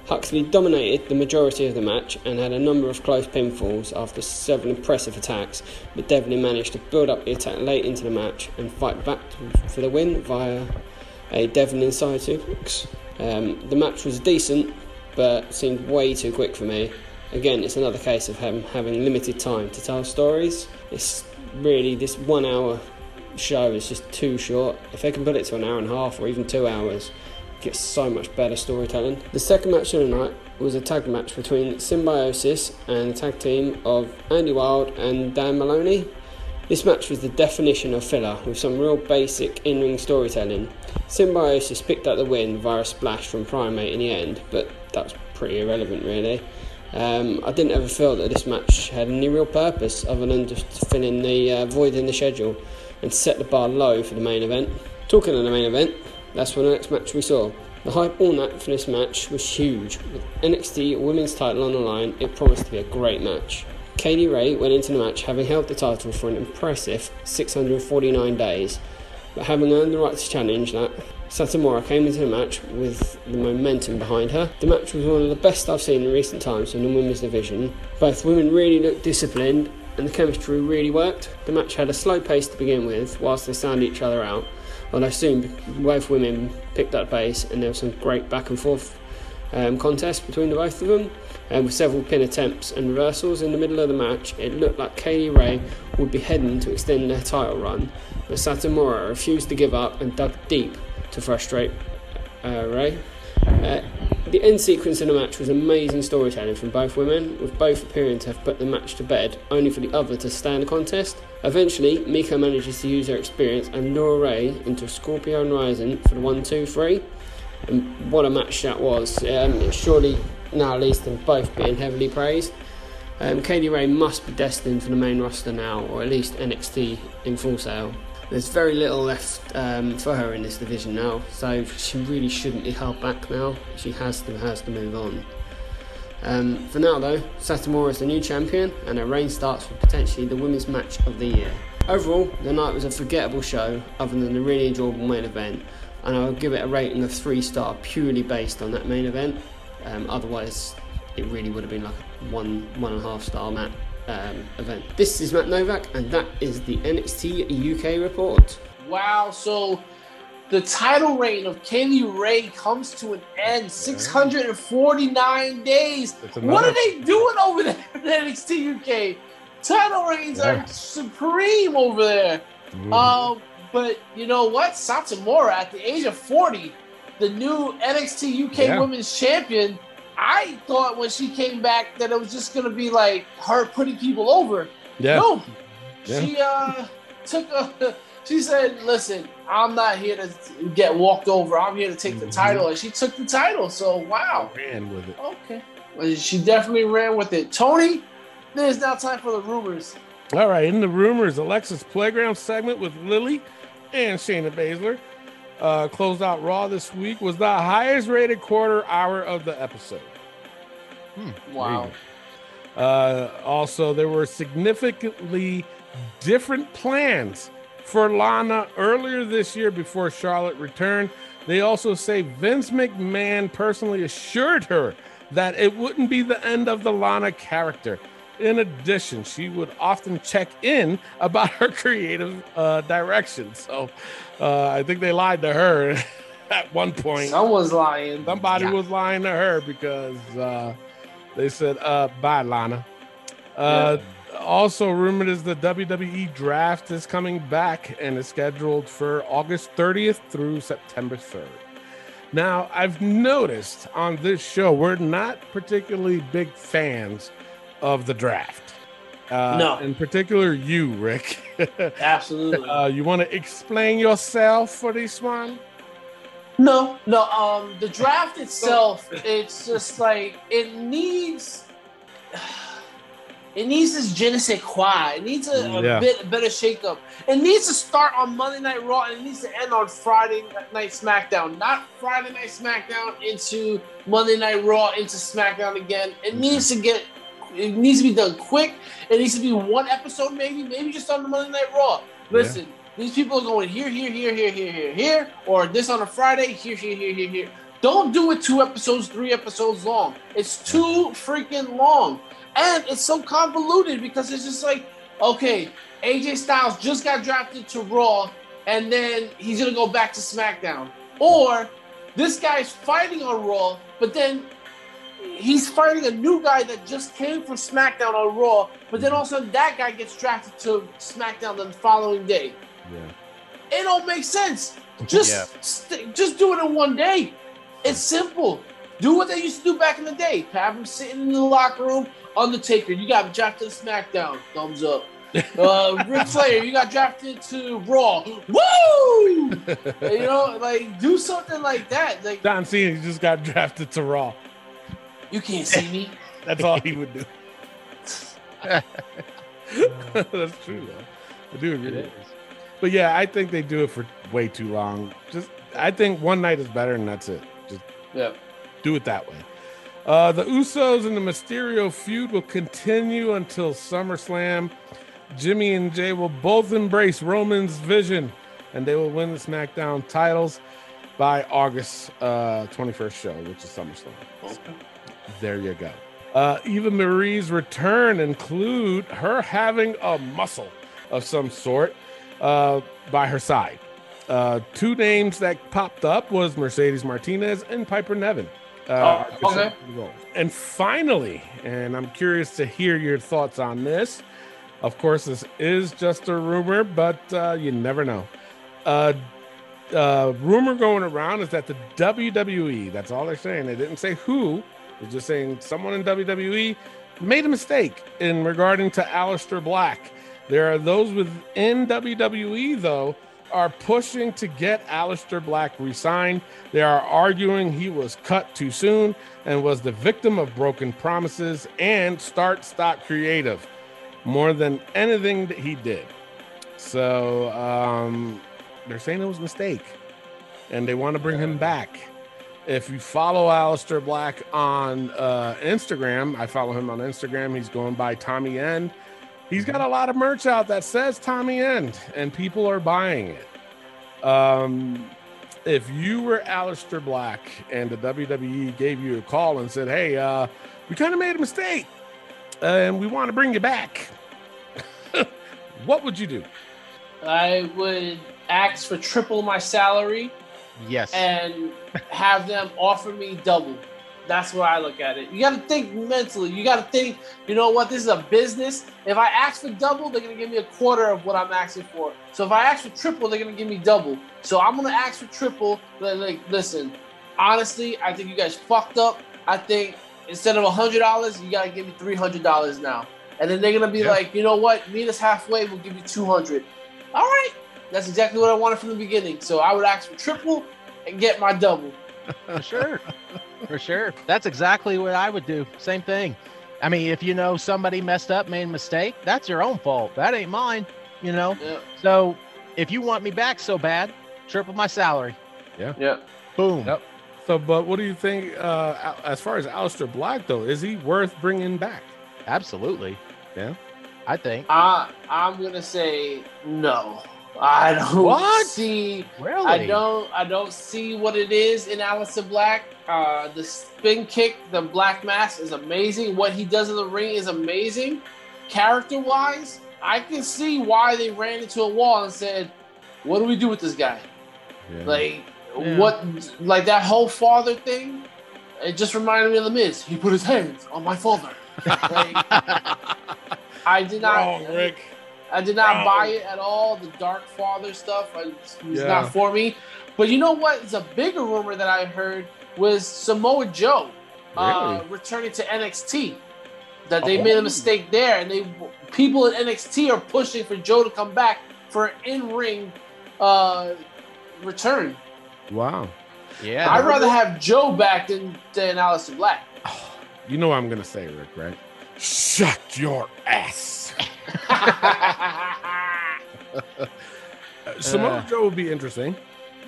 Huxley dominated the majority of the match and had a number of close pinfalls after several impressive attacks, but Devlin managed to build up the attack late into the match and fight back for the win via a Devlin inside suplex. Um, the match was decent, but seemed way too quick for me. Again, it's another case of him having limited time to tell stories. It's really this one hour show is just too short. If they can put it to an hour and a half or even two hours, it gets so much better storytelling. The second match of the night was a tag match between Symbiosis and the tag team of Andy Wild and Dan Moloney. This match was the definition of filler with some real basic in ring storytelling. Symbiosis picked up the win via a splash from Primate in the end, but that was pretty irrelevant really. Um, I didn't ever feel that this match had any real purpose other than just filling the uh, void in the schedule and set the bar low for the main event. Talking of the main event, that's when the next match we saw. The hype all night for this match was huge. With NXT Women's title on the line, it promised to be a great match. Kay Lee Ray went into the match having held the title for an impressive 649 days, but having earned the right to challenge that, Satomura came into the match with the momentum behind her. The match was one of the best I've seen in recent times in the women's division. Both women really looked disciplined and the chemistry really worked. The match had a slow pace to begin with whilst they sound each other out, although soon both women picked up pace and there was some great back and forth um, contest between the both of them. And with several pin attempts and reversals in the middle of the match, it looked like Kay Lee Ray would be heading to extend their title run, but Satomura refused to give up and dug deep to frustrate uh, Ray. Uh, the end sequence in the match was amazing storytelling from both women, with both appearing to have put the match to bed, only for the other to stay in the contest. Eventually, Meiko manages to use her experience and lure Ray into a Scorpion Rising for the 1 2 3. And what a match that was. Um, surely, now at least, them both being heavily praised. Um, Kay Lee Ray must be destined for the main roster now, or at least NXT in full sail. There's very little left um, for her in this division now, so she really shouldn't be held back now. She has to has to move on. Um, for now, though, Satomura is the new champion, and her reign starts with potentially the women's match of the year. Overall, the night was a forgettable show, other than the really enjoyable main event, and I'll give it a rating of three star purely based on that main event. Um, otherwise, it really would have been like a one one and a half star match um, event. This is Matt Novak, and that is the NXT UK report. Wow. So the title reign of Kay Lee Ray comes to an end. 649 days. What are they doing over there in NXT UK? Title reigns Yeah. are supreme over there. Mhm. Um, but you know what? Satomura, at the age of 40, the new NXT UK Yeah. Women's Champion. I thought when she came back that it was just gonna be like her putting people over. yeah. No, Yeah. she uh took a. She said, "Listen, I'm not here to get walked over. I'm here to take the Mhm. title." And she took the title. So wow, Ran with it. okay. Well, she definitely ran with it. Tony, there's now time for the rumors. All right, in the rumors, Alexa's playground segment with Lilly and Shayna Baszler uh, closed out Raw this week. Was the highest rated quarter hour of the episode. Wow. Uh, also, there were significantly different plans for Lana earlier this year before Charlotte returned. They also say Vince McMahon personally assured her that it wouldn't be the end of the Lana character. In addition, she would often check in about her creative uh, direction. So uh, I think they lied to her at one point. Someone's lying. Somebody Yeah. was lying to her because uh, they said, uh, bye, Lana. Uh, Also, rumored is the WWE draft is coming back and is scheduled for August 30th through September 3rd. Now, I've noticed on this show, we're not particularly big fans of the draft. Uh, No. In particular, you, Rick. Absolutely. uh, you want to explain yourself for this one? No, no. Um, the draft itself, it's just like it needs. It needs this je ne sais quoi. It needs a, a Yeah. bit better shakeup. It needs to start on Monday Night Raw and it needs to end on Friday Night SmackDown. Not Friday Night SmackDown into Monday Night Raw into SmackDown again. It needs to get. It needs to be done quick. It needs to be one episode, maybe, maybe just on the Monday Night Raw. Listen, these people are going here, here, here, here, here, here, here, or this on a Friday, here, here, here, here, here. Don't do it two episodes, three episodes long. It's too freaking long. And it's so convoluted because it's just like, okay, AJ Styles just got drafted to Raw, and then he's gonna go back to SmackDown. Or this guy's fighting on Raw, but then he's fighting a new guy that just came from SmackDown on Raw, but then all of a sudden that guy gets drafted to SmackDown the following day. Yeah. It don't make sense. Just Yeah. st- just do it in one day. It's simple. Do what they used to do back in the day. Have him sitting in the locker room. Undertaker, you got drafted to SmackDown. Thumbs up. Uh, Ric Flair, you got drafted to Raw. Woo! you know, like do something like that. Like John Cena just got drafted to Raw. You can't see me. That's all he would do. That's true, though. I do agree. But yeah, I think they do it for way too long. Just, I think one night is better, and that's it. Just Yeah. do it that way. Uh, the Usos and the Mysterio feud will continue until SummerSlam. Jimmy and Jay will both embrace Roman's vision, and they will win the SmackDown titles by August uh, 21st show, which is SummerSlam. There you go. Uh, Eva Marie's return include her having a muscle of some sort uh, by her side. Uh, two names that popped up was Mercedes Martinez and Piper Niven. Uh, Oh, okay. And finally, and I'm curious to hear your thoughts on this. Of course, this is just a rumor, but uh, you never know. Uh, uh, rumor going around is that the WWE, that's all they're saying. They didn't say who, just saying someone in WWE made a mistake in regarding to Aleister Black. There are those within WWE, though, are pushing to get Aleister Black re-signed. They are arguing he was cut too soon and was the victim of broken promises and start stop creative more than anything that he did. So um, they're saying it was a mistake and they want to bring him back. If you follow Aleister Black on uh, Instagram, I follow him on Instagram. He's going by Tommy End. He's got a lot of merch out that says Tommy End, and people are buying it. Um, if you were Aleister Black and the WWE gave you a call and said, "Hey, uh, we kind of made a mistake, and we want to bring you back," what would you do? I would ask for triple my salary Yes. and have them offer me double. That's where I look at it. You got to think mentally. You got to think, you know what? This is a business. If I ask for double, they're going to give me a quarter of what I'm asking for. So if I ask for triple, they're going to give me double. So I'm going to ask for triple. Like, like, listen, honestly, I think you guys fucked up. I think instead of $100, you got to give me $300 now. And then they're going to be Yeah. like, you know what? Meet us halfway. We'll give you 200 All right. That's exactly what I wanted from the beginning. So I would ask for triple and get my double. for sure. For sure. That's exactly what I would do. Same thing. I mean, if you know somebody messed up, made a mistake, that's your own fault. That ain't mine, you know? Yeah. So if you want me back so bad, triple my salary. Yeah. Yeah. Boom. Yep. So, but what do you think uh, as far as Aleister Black though? Is he worth bringing back? Absolutely. Yeah. I think. I I'm gonna say no. I don't What? see. Really? I don't. I don't see what it is in Aleister Black. Uh, the spin kick, the black mask is amazing. What he does in the ring is amazing. Character wise, I can see why they ran into a wall and said, "What do we do with this guy?" Like Yeah. what? Like that whole father thing. It just reminded me of the Miz. He put his hands on my father. Like, I did not. Wrong, Rick. I did not Wrong. buy it at all. The Dark Father stuff I, it's Yeah. not for me. But you know what? It's a bigger rumor that I heard was Samoa Joe uh, Really? returning to NXT. That they Oh. made a mistake there, and they people at NXT are pushing for Joe to come back for an in-ring uh, return. Wow. yeah. I'd rather have Joe back than than Aleister Black. You know what I'm gonna say, Rick, right? Shut your ass. Samoa Uh. Joe would be interesting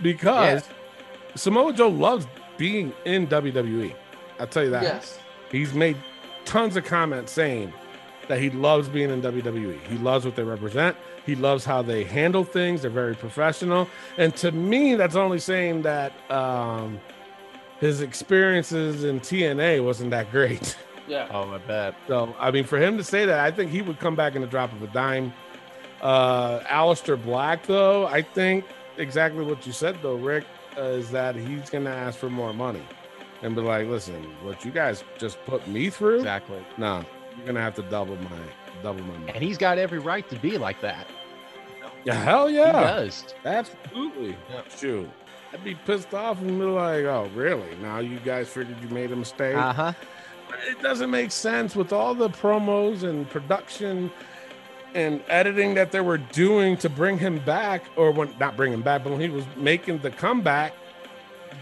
because Samoa Joe loves being in WWE. I'll tell you that. yes. He's made tons of comments saying that he loves being in WWE. He loves what they represent. He loves how they handle things. They're very professional. And to me, that's only saying that um, his experiences in TNA wasn't that great. Yeah. Oh, my bad. So, I mean, for him to say that, I think he would come back in the drop of a dime. Uh, Aleister Black, though, I think exactly what you said, though, Rick, uh, is that he's going to ask for more money and be like, listen, what you guys just put me through? Exactly. No, you're going to have to double my double my money. And he's got every right to be like that. Yeah, hell yeah. He yeah. does. Absolutely. Yeah. Shoot. I'd be pissed off and be like, oh, really? Now you guys figured you made a mistake? Uh huh. It doesn't make sense with all the promos and production and editing that they were doing to bring him back or when not bring him back but when he was making the comeback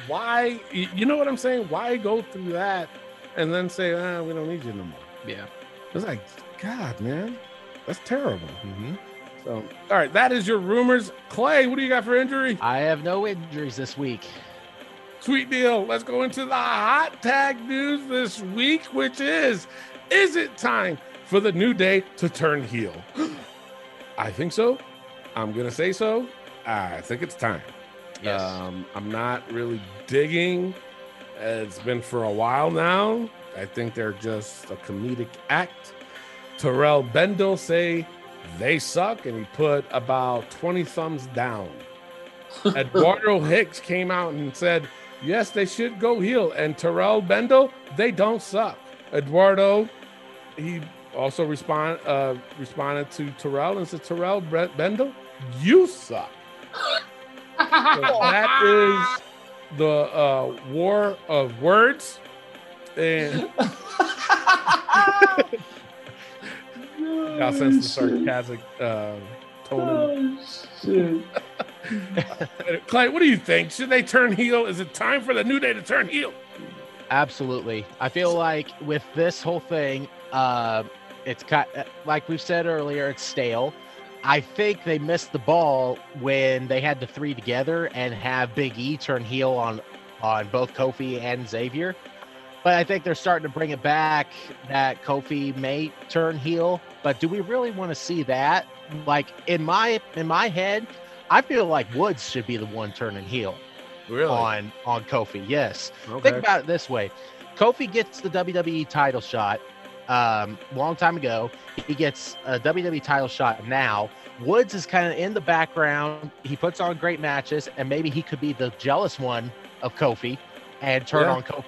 why you know what i'm saying why go through that and then say ah, we don't need you no more Yeah. it's like god man that's terrible Mm-hmm. so all right that is your rumors clay what do you got for injury I have no injuries this week. Sweet deal. Let's go into the hot tag news this week, which is Is it time for the new day to turn heel? I think so. I'm going to say so. I think it's time. Yes. Um, I'm not really digging. It's been for a while now. I think they're just a comedic act. Terrell Bendel say they suck, and he put about 20 thumbs down. Eduardo Hicks came out and said, yes, they should go heel. And Terrell Bendel, they don't suck. Eduardo, he also respond uh, responded to Terrell and said, Terrell Bendel, you suck. that is the uh, war of words, and I'll sense the sarcastic uh, tone. Oh, shit. Clay, what do you think? Should they turn heel? Is it time for the New Day to turn heel? Absolutely. I feel like with this whole thing, uh, it's kind like we've said earlier, it's stale. I think they missed the ball when they had the three together and have Big E turn heel on on both Kofi and Xavier. But I think they're starting to bring it back that Kofi may turn heel. But do we really want to see that? Like in my in my head, I feel like Woods should be the one turning heel Really? on on Kofi. Yes. Okay. Think about it this way: Kofi gets the WWE title shot um, long time ago. He gets a WWE title shot now. Woods is kind of in the background. He puts on great matches, and maybe he could be the jealous one of Kofi and turn Yeah. on Kofi.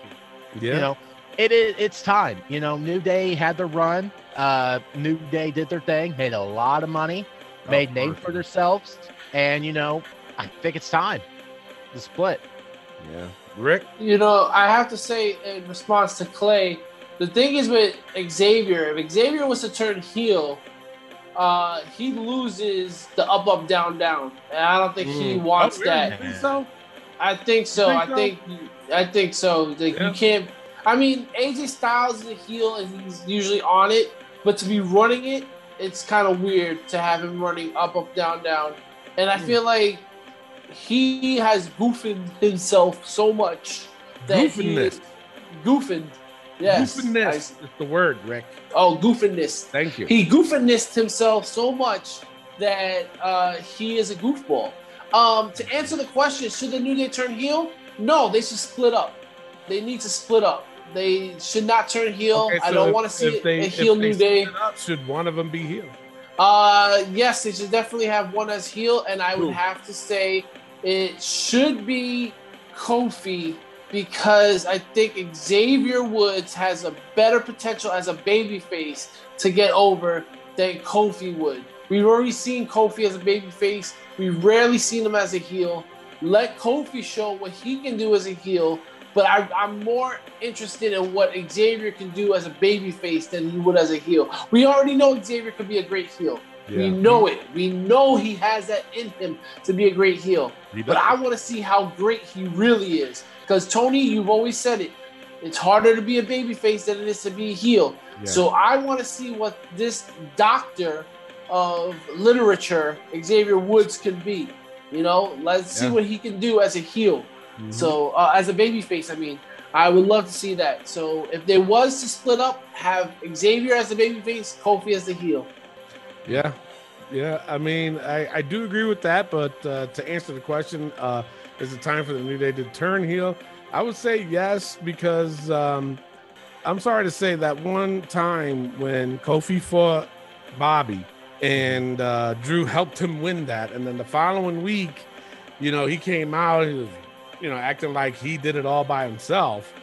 yeah. You know, it is it's time. You know, New Day had their run. Uh, New Day did their thing, made a lot of money, Oh, made name perfect. for themselves, and you know, I think it's time to split. yeah. Rick. You know, I have to say in response to Clay, the thing is with Xavier, if Xavier was to turn heel, uh, he loses the up, up, down, down, and I don't think he Mm. wants Oh, really? that. You think So I think so. think I so? think I think so. Like, Yeah. You can't. I mean, AJ Styles is a heel, and he's usually on it. But to be running it, it's kind of weird to have him running up, up, down, down. And I Hmm. feel like he has goofed himself so much that he Goofiness. goofing. Yes. Goofiness I- is the word, Rick. oh, goofiness. Thank you. He goofinessed himself so much that uh, he is a goofball. Um, to answer the question, should the New Day turn heel? No, they should split up. They need to split up. They should not turn heel. Okay, I don't want to see they- a if heel New Day. up, Should one of them be heel? Uh, yes, they should definitely have one as heel, and I would Who? have to say it should be Kofi because I think Xavier Woods has a better potential as a babyface to get over than Kofi would. We've already seen Kofi as a babyface. We've rarely seen him as a heel. Let Kofi show what he can do as a heel, but I, I'm more interested in what Xavier can do as a babyface than he would as a heel. We already know Xavier could be a great heel. We know it. We know he has that in him to be a great heel. He But. I want to see how great he really is. Because Tony, you've always said it. It's harder to be a babyface than it is to be a heel. Yeah. So I want to see what this doctor of literature, Xavier Woods, can be. You know, let's see what he can do as a heel. Mhm. So uh, as a babyface, I mean, I would love to see that. So if there was to split up, have Xavier as the babyface, Kofi as the heel. Yeah, yeah. I mean, I, I do agree with that, but uh, to answer the question, uh, is it time for the New Day to turn heel? I would say yes because um, I'm sorry to say that one time when Kofi fought Bobby and uh, Drew helped him win that, and then the following week, you know, he came out, he was, you know, acting like he did it all by himself.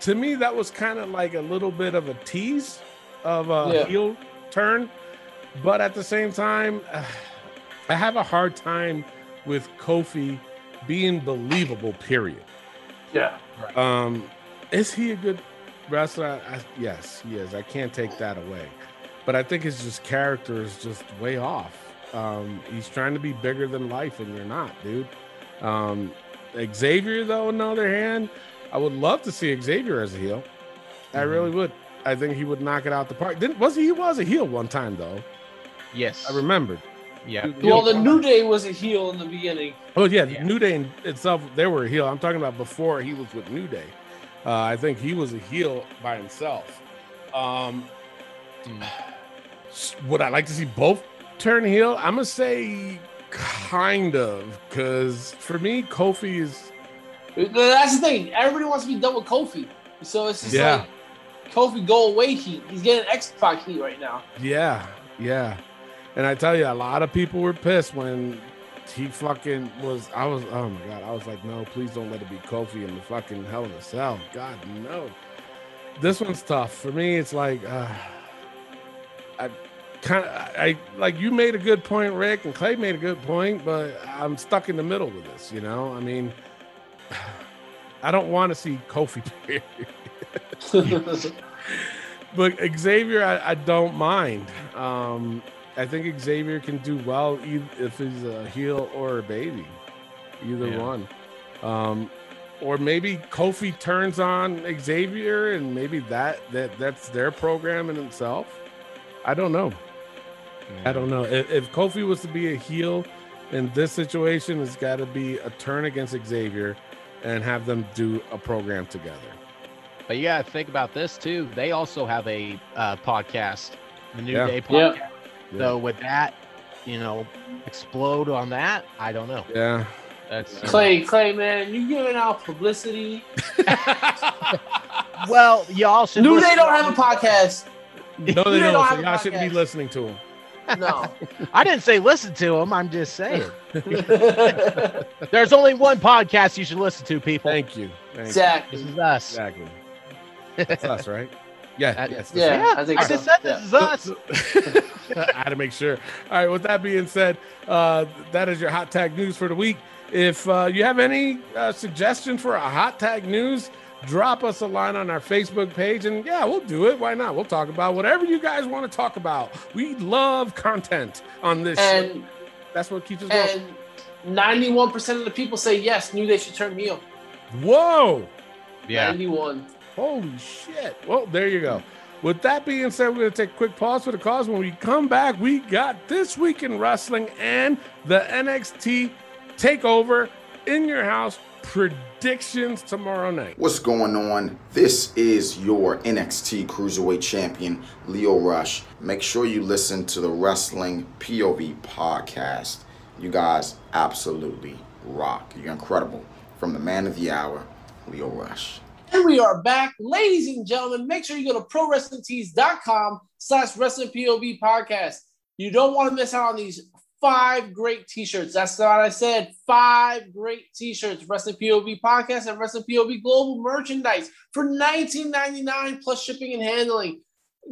To me, that was kind of like a little bit of a tease of a Yeah. heel turn but at the same time, I have a hard time with Kofi being believable. Period. Yeah. Um, is he a good wrestler? I, yes, he is. I can't take that away. But I think his just character is just way off. Um, he's trying to be bigger than life, and you're not, dude. Um, Xavier, though, on the other hand, I would love to see Xavier as a heel. I really would. I think he would knock it out the park. Didn't was he? He was a heel one time though. Yes. I remembered. yeah. Well, the New Day was a heel in the beginning. Oh yeah, Yeah. New Day in itself, they were a heel. I'm talking about before he was with New Day. Uh, I think he was a heel by himself. Um, Hmm. would I like to see both turn heel? I'm gonna say kind of, because for me, Kofi is That's the thing. Everybody wants to be done with Kofi. So it's just Yeah. like Kofi go away heat. He's getting X Pac heat right now. yeah, yeah. And I tell you, a lot of people were pissed when he fucking was. I was, oh my god, I was like, no, please don't let it be Kofi in the fucking Hell in a Cell. God no. This one's tough for me. It's like, uh, I, kind of I like you made a good point, Rick, and Clay made a good point, but I'm stuck in the middle with this. You know, I mean, I don't want to see Kofi, but Xavier, I, I don't mind. Um, I think Xavier can do well if he's a heel or a baby, either Yeah. one. Um, or maybe Kofi turns on Xavier, and maybe that that that's their program in itself. I don't know. I don't know. If, if Kofi was to be a heel in this situation, it's got to be a turn against Xavier, and have them do a program together. But you got to think about this too. They also have a uh, podcast, the New Yeah. Day Yeah. podcast. So with that, you know, explode on that. I don't know. Yeah. That's Clay, Clay, man, you giving out publicity. well, y'all should. New listen- Day don't have a podcast. No, You they don't don't. So y'all shouldn't be listening to them. No. I didn't say listen to them. I'm just saying. There's only one podcast you should listen to, people. Thank you. Thank you. exactly. This is us. Exactly. That's us, right? Yeah. That- yes, Yeah, Yeah, I think I so. just said Yeah. this is us. I had to make sure. All right. With that being said, uh, that is your hot tag news for the week. If uh, you have any uh, suggestions for a hot tag news, drop us a line on our Facebook page, and yeah, we'll do it. Why not? We'll talk about whatever you guys want to talk about. We love content on this. show. That's what keeps us going. and ninety-one percent of the people say yes, New Day should turn heel. Whoa! Yeah. Ninety-one. Holy shit. Well, there you go. With that being said, we're going to take a quick pause for the cause. When we come back, we got This Week in Wrestling and the NXT Takeover in your house predictions tomorrow night. What's going on? This is your NXT Cruiserweight Champion, Lio Rush. Make sure you listen to the Wrestling POV podcast. You guys absolutely rock. You're incredible. From the man of the hour, Lio Rush. And we are back. Ladies and gentlemen, make sure you go to ProWrestlingTees.com slash Wrestling POV podcast. You don't want to miss out on these five great t-shirts. That's what I said. Five great t-shirts. Wrestling POV podcast and Wrestling POV global merchandise for $19.99 plus shipping and handling.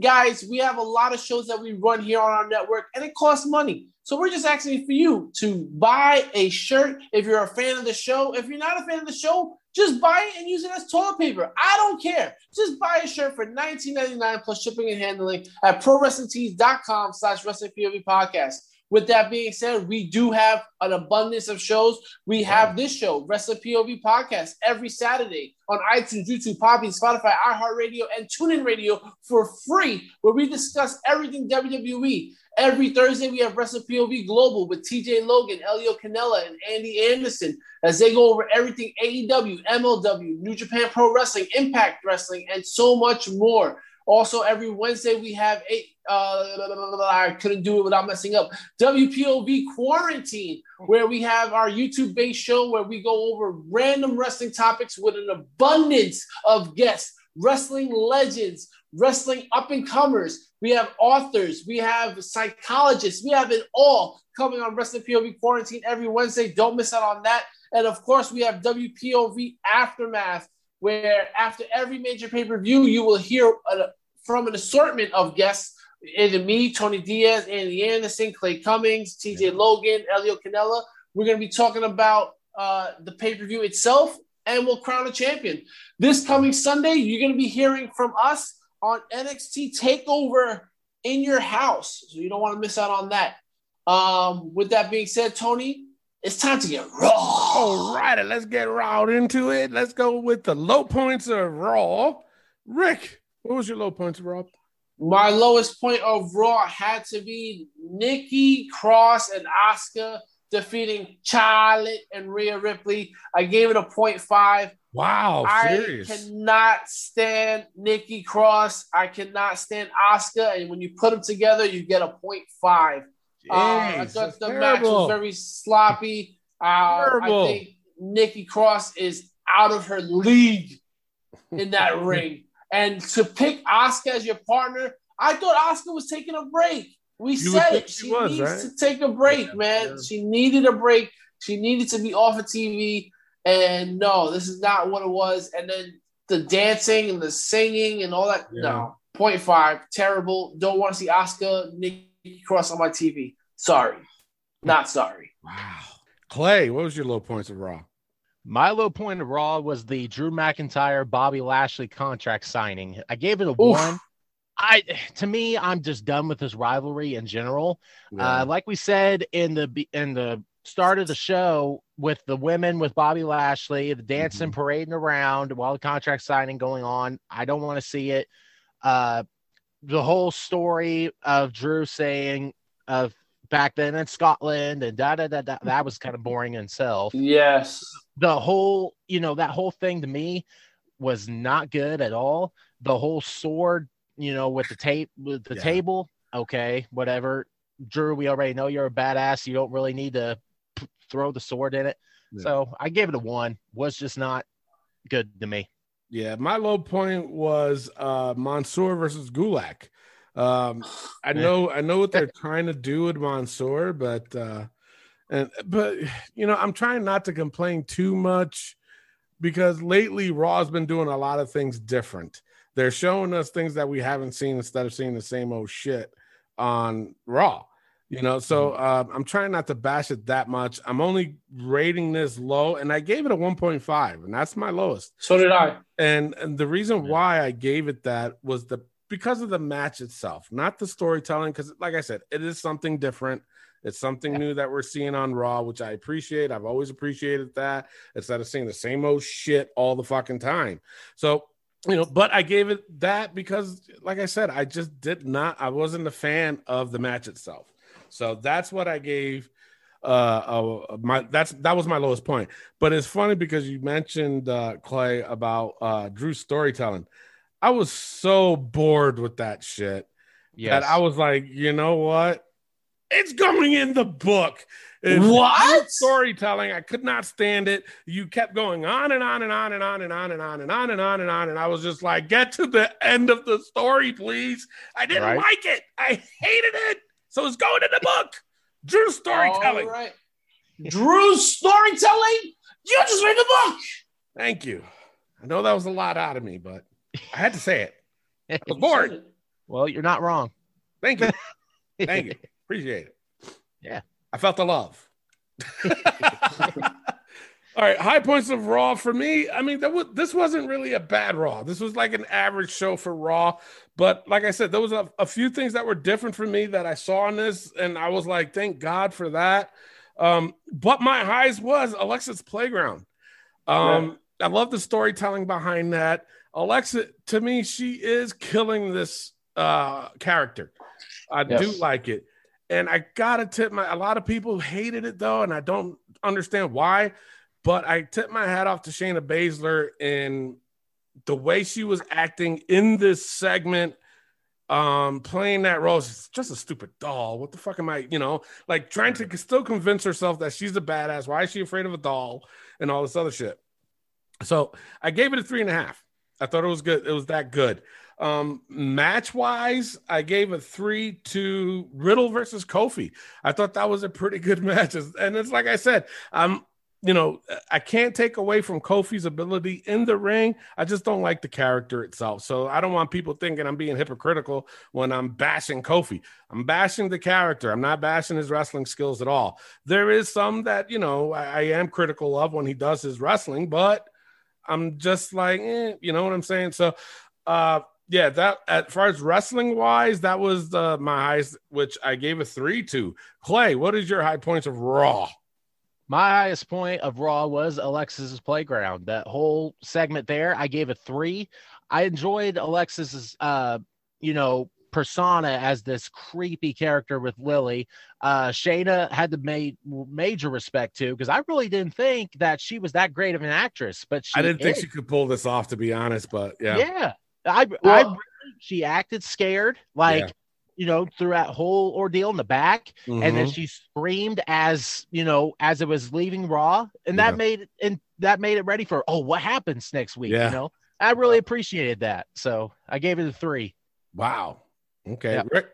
Guys, we have a lot of shows that we run here on our network and it costs money. So we're just asking for you to buy a shirt if you're a fan of the show. If you're not a fan of the show, just buy it and use it as toilet paper. I don't care. Just buy a shirt for $19.99 plus shipping and handling at ProWrestlingTees.com slash Wrestling POV podcast. With that being said, we do have an abundance of shows. We have this show, Wrestling POV Podcast, every Saturday on iTunes, YouTube, Podbean, Spotify, iHeartRadio, and TuneIn Radio for free, where we discuss everything WWE. Every Thursday, we have Wrestling POV Global with TJ Logan, Elio Canella, and Andy Anderson as they go over everything AEW, MLW, New Japan Pro Wrestling, Impact Wrestling, and so much more. Also, every Wednesday we have a uh, I couldn't do it without messing up. WPOV Quarantine, where we have our YouTube-based show where we go over random wrestling topics with an abundance of guests, wrestling legends, wrestling up-and-comers. We have authors, we have psychologists, we have it all coming on Wrestling POV Quarantine every Wednesday. Don't miss out on that. And of course, we have WPOV Aftermath, where after every major pay-per-view, you will hear a, from an assortment of guests, either me, Tony Diaz, Andy Anderson, Clay Cummings, TJ Logan, Elio Canella. We're going to be talking about uh, the pay-per-view itself, and we'll crown a champion. This coming Sunday, you're going to be hearing from us on NXT Takeover in your house, so you don't want to miss out on that. Um, with that being said, Tony, it's time to get raw. All righty, let's get right into it. Let's go with the low points of Raw. Rick, what was your low points of Raw? My lowest point of Raw had to be Nikki Cross and Asuka defeating Charlotte and Rhea Ripley. I gave it a 0.5. Wow, I serious. cannot stand Nikki Cross. I cannot stand Asuka. And when you put them together, you get a 0.5. Uh, I Jeez, thought that's the match was very sloppy. Uh, I think Nikki Cross is out of her league in that ring. And to pick Asuka as your partner, I thought Asuka was taking a break. We You said it. she She was, needs right? to take a break, Yeah, man. yeah. She needed a break. She needed to be off of TV. And no, this is not what it was. And then the dancing and the singing and all that. Yeah. No, five, Terrible. Don't want to see Asuka Nikki Cross on my TV. Sorry, not sorry. Wow. Clay, what was your low points of Raw? My low point of Raw was the Drew McIntyre Bobby Lashley contract signing. I gave it a one. I to me, I'm just done with this rivalry in general. Uh, like we said in the in the start of the show with the women with Bobby Lashley, the dancing, parading around while the contract signing going on. I don't want to see it. Uh, the whole story of Drew saying of back then in Scotland and da da da da that was kind of boring in itself Yes. The whole you know that whole thing to me was not good at all. The whole sword you know with the tape with the Yeah. table okay whatever. Drew we already know you're a badass. You don't really need to p- throw the sword in it. Yeah. so i gave it a one. Was just not good to me. Yeah, my low point was uh Mansoor versus Gulak. Um I know I know what they're trying to do with Mansoor, but uh and but you know, I'm trying not to complain too much because lately Raw's been doing a lot of things different. They're showing us things that we haven't seen instead of seeing the same old shit on Raw. You know, so uh, I'm trying not to bash it that much. I'm only rating this low, and I gave it a 1.5, and that's my lowest. So did I. And, and the reason Yeah. why I gave it that was the because of the match itself, not the storytelling. Because, like I said, it is something different. It's something new that we're seeing on Raw, which I appreciate. I've always appreciated that instead of seeing the same old shit all the fucking time. So, you know, but I gave it that because, like I said, I just did not, I wasn't a fan of the match itself. So that's what I gave. Uh, uh, my that's that was my lowest point. But it's funny because you mentioned uh, Clay about uh, Drew's storytelling. I was so bored with that shit yes that I was like, you know what? It's going in the book. It's What? storytelling? I could not stand it. You kept going on and on and on and on and on and on and on and on and on, and I was just like, get to the end of the story, please. I didn't Right. like it. I hated it. So it's going in the book. Drew's storytelling. All right. Drew's storytelling. You just read the book. Thank you. I know that was a lot out of me, but I had to say it. I was bored. well you're not wrong Thank you. Thank you. Appreciate it. Yeah. I felt the love. All right, high points of Raw for me. I mean, that was this wasn't really a bad Raw. This was like an average show for Raw, but like I said, there was a, a few things that were different for me that I saw in this, and I was like, thank God for that. Um, but my highs was Alexa's Playground. Um, I love the storytelling behind that. Alexa, to me, she is killing this uh character. I do like it. And I gotta tip my a lot of people hated it though, and I don't understand why. But I tip my hat off to Shayna Baszler in the way she was acting in this segment, um, playing that role. She's just a stupid doll. What the fuck am I, you know, like trying to still convince herself that she's a badass. Why is she afraid of a doll and all this other shit? So I gave it a three and a half. I thought it was good. It was that good. Um, match wise, I gave a three to Riddle versus Kofi. I thought that was a pretty good match. And it's like I said, um, you know, I can't take away from Kofi's ability in the ring. I just don't like the character itself. So I don't want people thinking I'm being hypocritical when I'm bashing Kofi. I'm bashing the character. I'm not bashing his wrestling skills at all. There is some that, you know, I, I am critical of when he does his wrestling, but I'm just like, eh, you know what I'm saying? So, uh, yeah, that as far as wrestling wise, that was uh, my highest, which I gave a three to. Clay, what is your high points of Raw? My highest point of Raw was Alexis's playground. That whole segment there, I gave a three. I enjoyed Alexis's, uh, you know, persona as this creepy character with Lilly. Uh, Shayna had to make major respect to because I really didn't think that she was that great of an actress, but she I didn't think she could pull this off, to be honest, but yeah. Yeah, I, I Well- really- she acted scared, like Yeah. you know, through that whole ordeal in the back and then Mhm. she screamed as you know as it was leaving raw and that Yeah. made and that made it ready for oh what happens next week Yeah. you know i really appreciated that so i gave it a three wow. Okay. Yeah. Rick.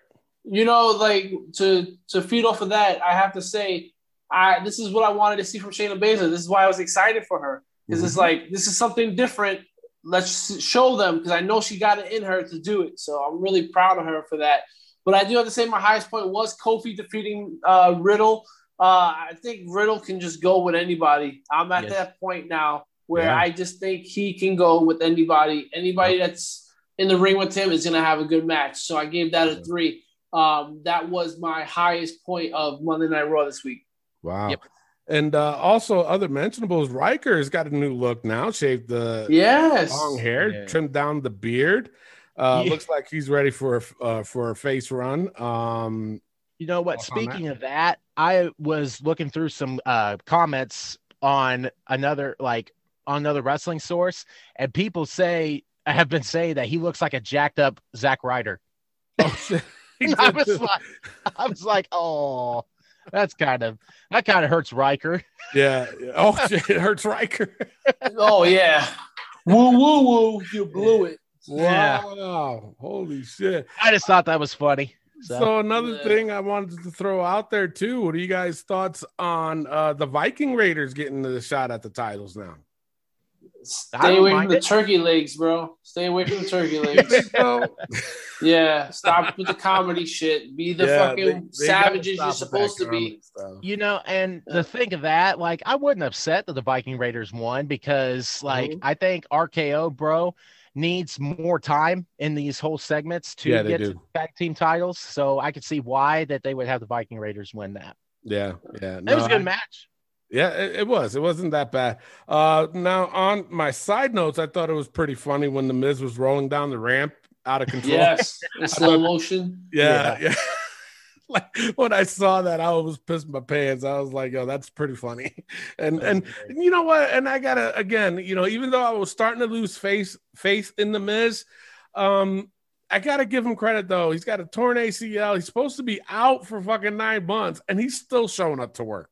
you know, like to to feed off of that, I have to say, I this is what I wanted to see from Shayna Baszler. This is why I was excited for her because it's like this is something different. Let's show them because I know she got it in her to do it. So I'm really proud of her for that. But I do have to say my highest point was Kofi defeating uh, Riddle. Uh, I think Riddle can just go with anybody. I'm at Yes. that point now where Yeah. I just think he can go with anybody. Anybody that's in the ring with him is going to have a good match. So I gave that a three. Um, that was my highest point of Monday Night Raw this week. Wow. Yep. And uh, also other mentionables, Ryker's got a new look now, shaved the Yes. long hair, Yeah. trimmed down the beard. Uh, Yeah. Looks like he's ready for a, uh, for a face run. Um, You know what? Off on that. Speaking of that, I was looking through some uh, comments on another like on another wrestling source, and people say have been saying that he looks like a jacked up Zack Ryder. oh I was like, I was like, oh, that's kind of that kind of hurts Ryker. yeah. Oh it hurts Ryker. Oh, yeah. woo, woo, woo. You blew it. Yeah. Wow. Holy shit. I just thought that was funny. So, So another Yeah. thing I wanted to throw out there too. What are you guys' thoughts on uh, the Viking Raiders getting the shot at the titles now? I Stay away from the it. turkey legs, bro. Stay away from the turkey legs. Yeah, stop with the comedy shit. Be the yeah, fucking they- they savages you're supposed to be. stuff. you know, and the thing of that, like, I wasn't upset that the Viking Raiders won because, like, Mhm. I think RK-Bro, needs more time in these whole segments to Yeah, get to tag team titles. So I could see why that they would have the Viking Raiders win that. Yeah, yeah. It was a good I- match. Yeah, it, it was. It wasn't that bad. Uh, now on my side notes, I thought it was pretty funny when the Miz was rolling down the ramp out of control. Yes, in slow motion. yeah, yeah. like when I saw that, I was pissing my pants. I was like, "Yo, that's pretty funny." And and you know what? And I gotta again, you know, even though I was starting to lose faith faith in the Miz, um, I gotta give him credit though. He's got a torn ACL. He's supposed to be out for fucking nine months, and he's still showing up to work.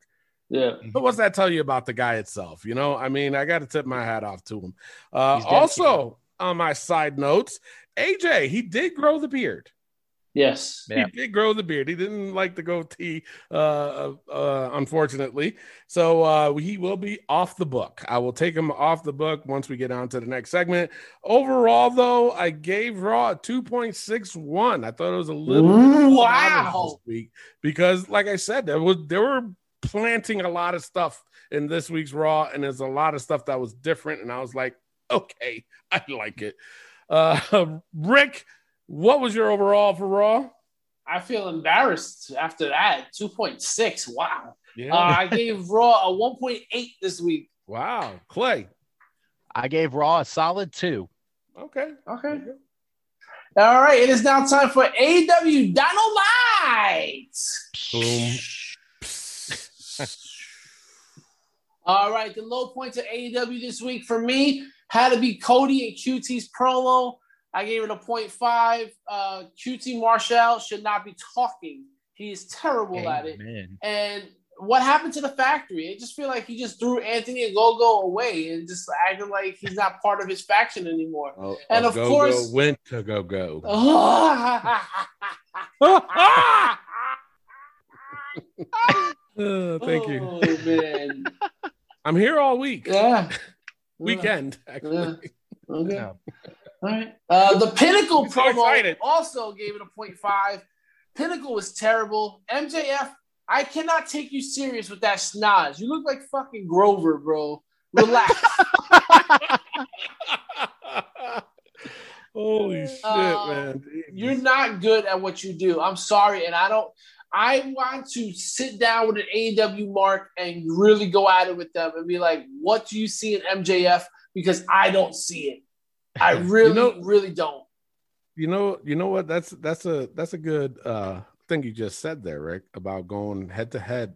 Yeah. But what's that tell you about the guy itself? You know, I mean, I got to tip my hat off to him. Uh, He's dedicated. also, on my side notes, AJ, he did grow the beard. Yes. Yeah. He did grow the beard. He didn't like the goatee, uh, uh, unfortunately. So uh, he will be off the book. I will take him off the book once we get on to the next segment. Overall, though, I gave Raw a 2.61. I thought it was a little bit Wow. this week because, like I said, there was there were planting a lot of stuff in this week's Raw, and there's a lot of stuff that was different. And I was like, okay, I like it. Uh, Rick, what was your overall for Raw? I feel embarrassed after that. 2.6. Wow. Yeah. Uh, I gave Raw a 1.8 this week. wow, Clay. I gave Raw a solid two. Okay. Okay. All right. It is now time for AEW Dynamite. Boom. All right, the low points of AEW this week for me had to be Cody and QT's promo. I gave it a 0.5. Uh, QT Marshall should not be talking. He is terrible at it. And what happened to the factory? I just feel like he just threw Anthony and Gogo away and just acting like he's not part of his faction anymore. Oh, And of go, course- went to go go. Uh, thank you. Oh, man. I'm here all week. Yeah. Weekend, actually. Okay. Yeah. All right. Uh, the Pinnacle so promo excited. also gave it a 0.5. Pinnacle was terrible. MJF, I cannot take you serious with that snaz. You look like fucking Grover, bro. Relax. Holy shit, Uh, man. You're not good at what you do. I'm sorry. And I don't, I want to sit down with an AEW mark and really go at it with them and be like, what do you see in MJF? Because I don't see it. I really, know- really don't. you know you know what that's that's a that's a good uh thing you just said there rick about going head to head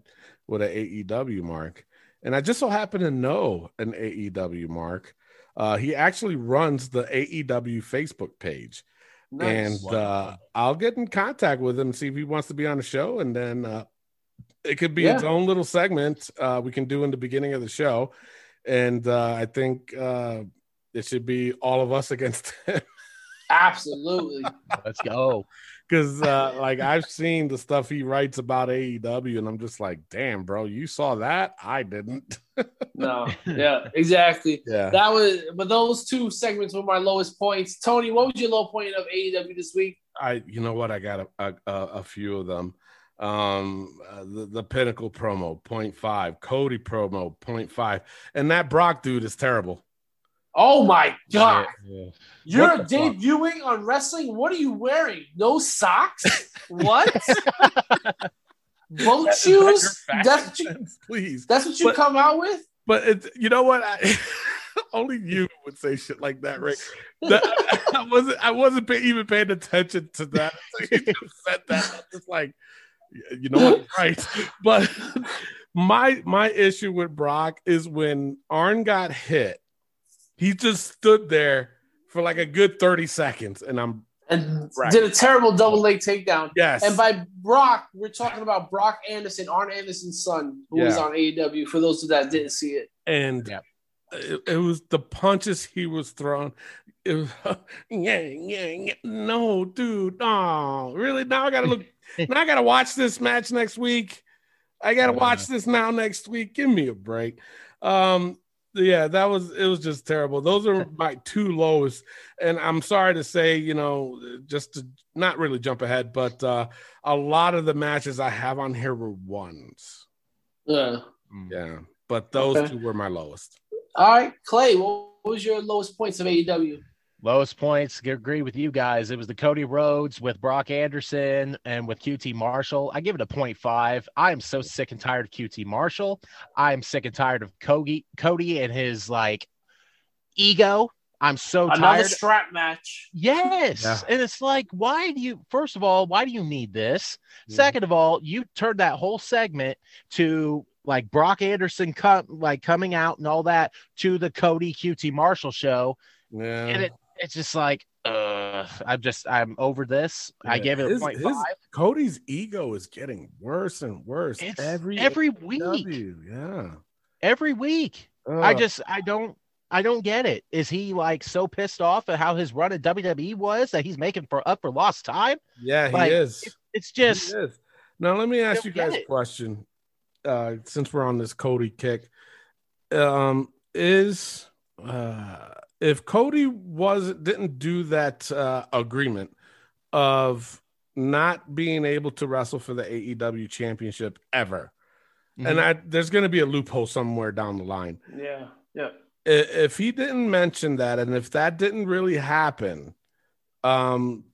with an aew mark and i just so happen to know an aew mark uh he actually runs the aew facebook page Nice. and uh i'll get in contact with him see if he wants to be on the show and then uh it could be its own little segment uh we can do in the beginning of the show and uh i think uh it should be all of us against him Absolutely. Let's go. Because uh, like I've seen the stuff he writes about AEW, and I'm just like, damn, bro, you saw that? I didn't. No. Yeah, exactly. Yeah. That was, but those two segments were my lowest points. Tony, what was your low point of AEW this week? I, you know what? I got a a, a, few of them. Um, uh, the, the Pinnacle promo 0.5, Cody promo 0.5, and that Brock dude is terrible. Oh my god! Yeah. You're What the fuck? debuting on wrestling. What are you wearing? No socks? what? Boat shoes? That's what you, Please, that's what you But- come out with? but it's you know what? I, only you would say shit like that, Rick. That, I wasn't. I wasn't pay, even paying attention to that. So you just said that. I'm just like, you know what? Right. But my my issue with Brock is when Arn got hit, he just stood there for like a good thirty seconds, and I'm And Right. did a terrible double leg takedown. yes. And by Brock, we're talking about Brock Anderson, Arn Anderson's son, who was on AEW. For those of that didn't see it, and Yep. it, it was the punches he was throwing. It was, yeah, yeah, yeah. No, dude, no, really? Now I gotta look. now I gotta watch this match next week. I gotta Uh. watch this now next week. Give me a break. Um, yeah, that was it. Was just terrible. Those are my two lowest, and I'm sorry to say, you know, just to not really jump ahead, but uh, a lot of the matches I have on here were ones. yeah. Yeah, but those Okay. two were my lowest. All right, Clay, what was your lowest points of AEW? Lowest points, agree with you guys. It was the Cody Rhodes with Brock Anderson and with QT Marshall. I give it a 0.5. I am so sick and tired of QT Marshall. I am sick and tired of Cody, Cody and his like ego. I'm so Another tired. Another strap match. Yes. Yeah. And it's like, why do you, first of all, why do you need this? Mhm. Second of all, you turned that whole segment to like Brock Anderson come like coming out and all that to the Cody QT Marshall show. Yeah. And it, it's just like, uh, I'm just, I'm over this. I Yeah, gave it a his- point his- five. Cody's ego is getting worse and worse It's every every week, Yeah. every week. I just, I don't, I don't get it. Is he like so pissed off at how his run at WWE was that he's making for up for lost time? yeah, he like, is. It's He just, is. Now let me ask you guys a question. Uh, since we're on this Cody kick, um, is uh, if Cody was didn't do that uh, agreement of not being able to wrestle for the AEW championship ever, Mm-hmm. and I, there's going to be a loophole somewhere down the line. Yeah, yeah. i- if he didn't mention that and if that didn't really happen um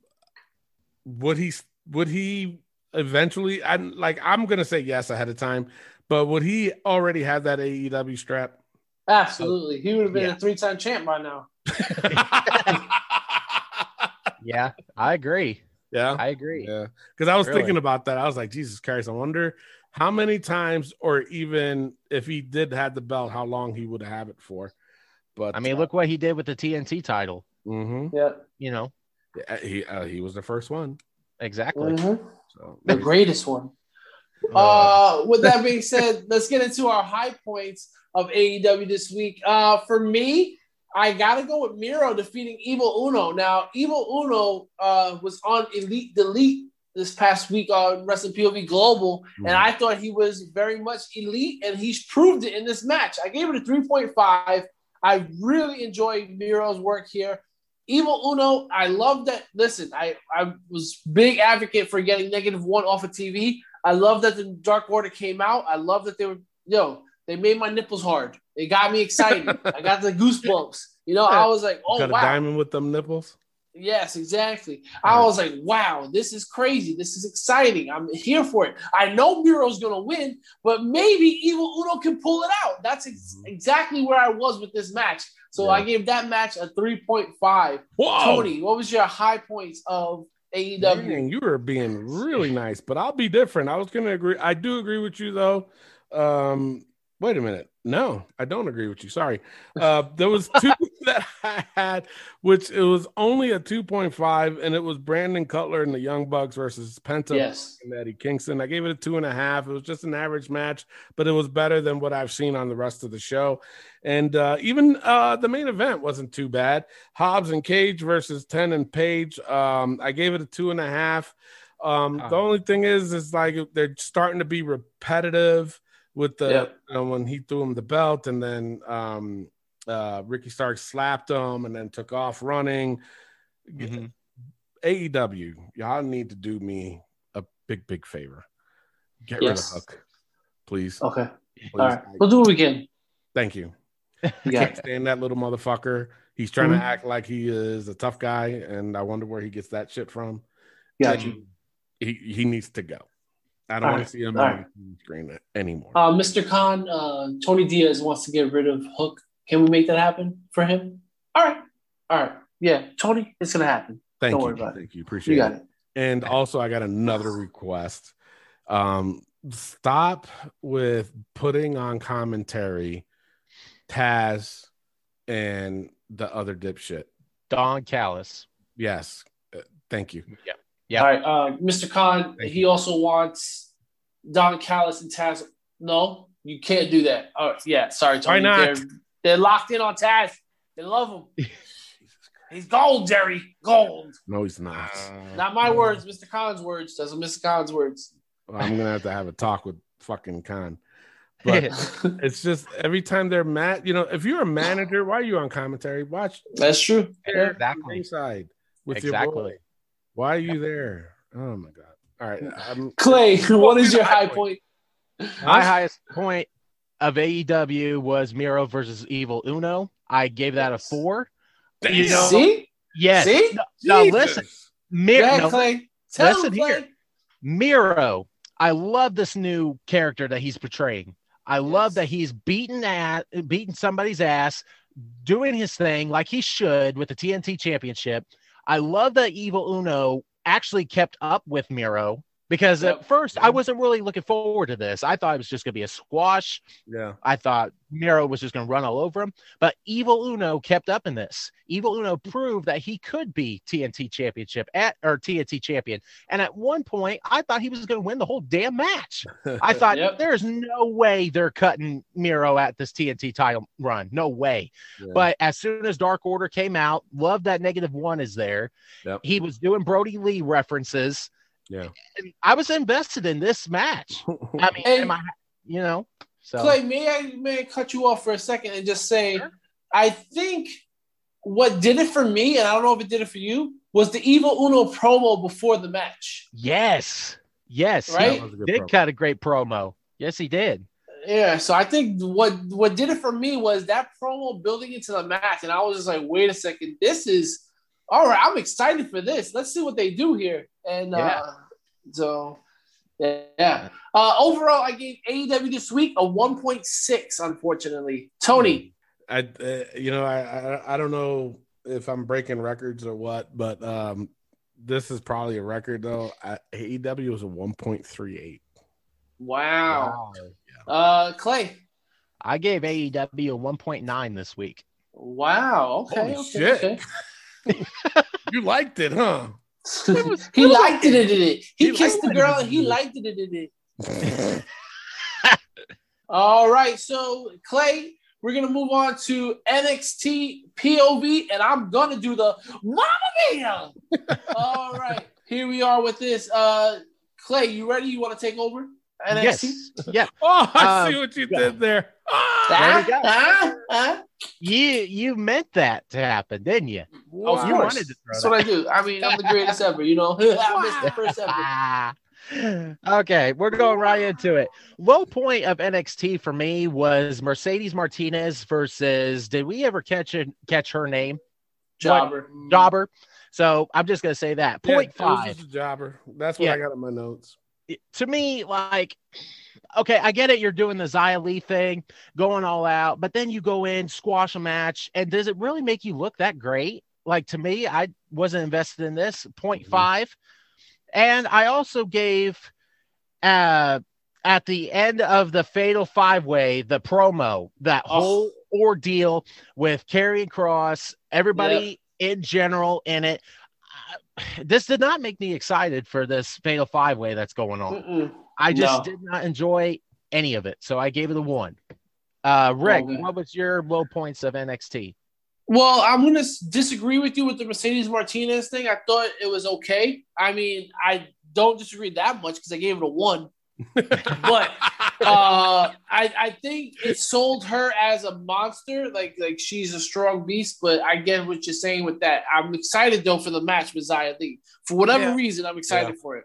would he would he eventually I like I'm gonna say yes ahead of time but would he already have that AEW strap Absolutely. He would have been Yeah. a three time champ by now. yeah, I agree. yeah I agree. yeah because I was Really? thinking about that I was like Jesus Christ I wonder how many times or even if he did have the belt how long he would have it for but I mean, look what he did with the TNT title. mhm. Yeah. You know, Yeah, he uh, he was the first one exactly. Mhm. so The greatest one. Uh, Uh, with that being said, let's get into our high points of AEW this week. Uh, for me, I gotta go with Miro defeating Evil Uno. Now, Evil Uno uh, was on Elite Delete this past week on Wrestling POV Global, and I thought he was very much elite, and he's proved it in this match. I gave it a 3.5. I really enjoyed Miro's work here. Evil Uno, I love that. Listen, I, I was big advocate for getting negative one off of TV. I love that the Dark Order came out. I love that they were, yo, they made my nipples hard. It got me excited. I got the goosebumps. You know, I was like, oh got a wow. diamond with them nipples Yes, exactly. I was like, wow, this is crazy. This is exciting. I'm here for it. I know Miro's going to win, but maybe Evil Uno can pull it out. That's ex- Mhm. exactly where I was with this match. So Yeah. I gave that match a 3.5. Whoa! Tony, what was your high points of AEW? Dang, you were being really nice, but I'll be different. I was going to agree. I do agree with you though. Um, wait a minute. No, I don't agree with you. Sorry. Uh, there was two that I had, which it was only a 2.5, and it was Brandon Cutler and the Young Bucks versus Penta Yes. and Eddie Kingston. I gave it a two and a half. It was just an average match, but it was better than what I've seen on the rest of the show. And uh, even uh, the main event wasn't too bad. Hobbs and Cage versus Ten and Page. Um, I gave it a two and a half. Um, the Oh. only thing is, is like they're starting to be repetitive with the Yep. you know, when he threw him the belt, and then um, uh, Ricky Stark slapped him, and then took off running. Mhm. AEW, y'all need to do me a big, big favor. Get Yes. rid of Hook, please. Okay. Please. All right. I- We'll do what we can. thank you. You I can't it. stand that little motherfucker. He's trying Mhm. to act like he is a tough guy, and I wonder where he gets that shit from. Got And you. He he needs to go. I don't All want right. to see him All on right. the screen anymore. Uh, Mr. Khan, uh, Tony Diaz wants to get rid of Hook. Can we make that happen for him? All right. All right. Yeah, Tony, it's gonna happen. Thank don't you. worry about it. Thank you. Appreciate You it. got it. And also, I got another request. Um, stop with putting on commentary Taz and the other dipshit. Don Callis. Yes. Uh, thank you. Yeah. All right. Uh, Mr. Khan, Thank he also wants Don Callis and Taz. No, you can't do that. Oh, yeah. Sorry, Tony. Why not? They're, they're locked in on Taz. They love him. He's gold, Jerry. Gold. No, he's not. Not my words, Mr. Khan's words. Those are Mr. Khan's words. I'm gonna have to have a talk with fucking Khan. But it's just every time they're mad, you know, if you're a manager, why are you on commentary? Watch That's true. Exactly. ringside with your Exactly. boy. Why are you there? Oh my god! All right, I'm, Clay, what is your high point? My highest point of AEW was Miro versus Evil Uno. I gave that a four. You know, See? yes. See? No, no, listen, Miro. Yeah, no, Clay. Tell listen him, Clay. here. Miro. I love this new character that he's portraying. I love that he's beating at beating somebody's ass, doing his thing like he should with the TNT championship. I love that Evil Uno actually kept up with Miro because Yep. at first I wasn't really looking forward to this. I thought it was just going to be a squash. yeah. I thought Miro was just going to run all over him, but Evil Uno kept up in this. Evil Uno proved that he could be TNT championship at or TNT champion. And at one point, I thought he was going to win the whole damn match. I thought Yep. there's no way they're cutting Miro at this TNT title run. No way. Yeah. But as soon as Dark Order came out, love that negative one is there. Yep. He was doing Brodie Lee references. Yeah. And I was invested in this match. I mean, Hey. am I, you know, so Clay, may I may I cut you off for a second and just say, Sure. I think what did it for me, and I don't know if it did it for you, was the Evil Uno promo before the match. Yes. Yes. he Right? That was a did promo. cut a great promo. Yes, he did. Yeah, so I think what what did it for me was that promo building into the match, and I was just like, wait a second, this is all right. I'm excited for this. Let's see what they do here. And Yeah. uh, so yeah, yeah. Uh, overall, I gave AEW this week a 1.6. Unfortunately, Tony. I, uh, you know, I, I, I don't know if I'm breaking records or what, but um, this is probably a record though. I, AEW was a 1.38. Wow. Uh, Clay. I gave AEW a 1.9 this week. Wow. Okay. Holy okay, shit. okay. You liked it, huh? He liked it. It did it. He, He kissed the girl and he liked it. It did it. All right. So Clay, we're gonna move on to NXT POV, and I'm gonna do the Mamma Mia. All right. Here we are with this. Uh, Clay, you ready? You want to take over NXT? Yes. Yeah. Oh, I Um, see what you did there. Ah! There we go. Huh? Huh? You you meant that to happen, didn't you? Of You course. wanted to throw That's what I do. I mean, I'm the greatest ever. You know, I missed the first ever. Ah. okay, we're going right into it. Low point of NXT for me was Mercedes Martinez versus. Did we ever catch a, catch her name? Jobber. Jobber. So I'm just gonna say that point it was five. jobber. That's what Yeah. I got in my notes. To me, like, okay, I get it. You're doing the Xia Li thing, going all out, but then you go in, squash a match, and does it really make you look that great? Like to me, I wasn't invested in this. 0.5. and I also gave, uh, at the end of the Fatal Five Way, the promo, that Oh. whole ordeal with Karrion Cross, everybody in general in it. This did not make me excited for this Fatal Five Way that's going on. Mm-mm. I just No. did not enjoy any of it, so I gave it a one. Uh, Rick, Okay. what was your low points of NXT? Well, I'm going to disagree with you with the Mercedes Martinez thing. I thought it was okay. I mean, I don't disagree that much because I gave it a one. But uh, I I think it sold her as a monster, like like she's a strong beast. But I get what you're saying with that. I'm excited though for the match with Xia Li. For whatever Yeah. reason, I'm excited for it.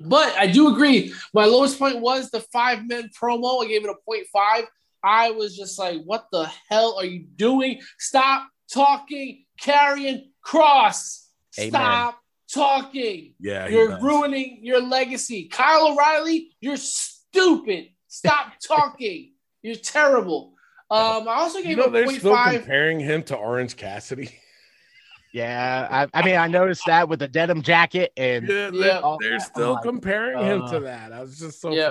But I do agree. My lowest point was the five men promo. I gave it a point five. I was just like, what the hell are you doing? Stop talking, Karrion Cross. Amen. Stop talking. Yeah, You're does. ruining your legacy. Kyle O'Reilly, you're stupid. Stop talking. You're terrible. Um, I also You gave know, a they're point still five. comparing him to Orange Cassidy. Yeah, I, I mean, I noticed that with the denim jacket and Yeah, Yeah. they're, they're still my comparing him to that. I was just so Yeah.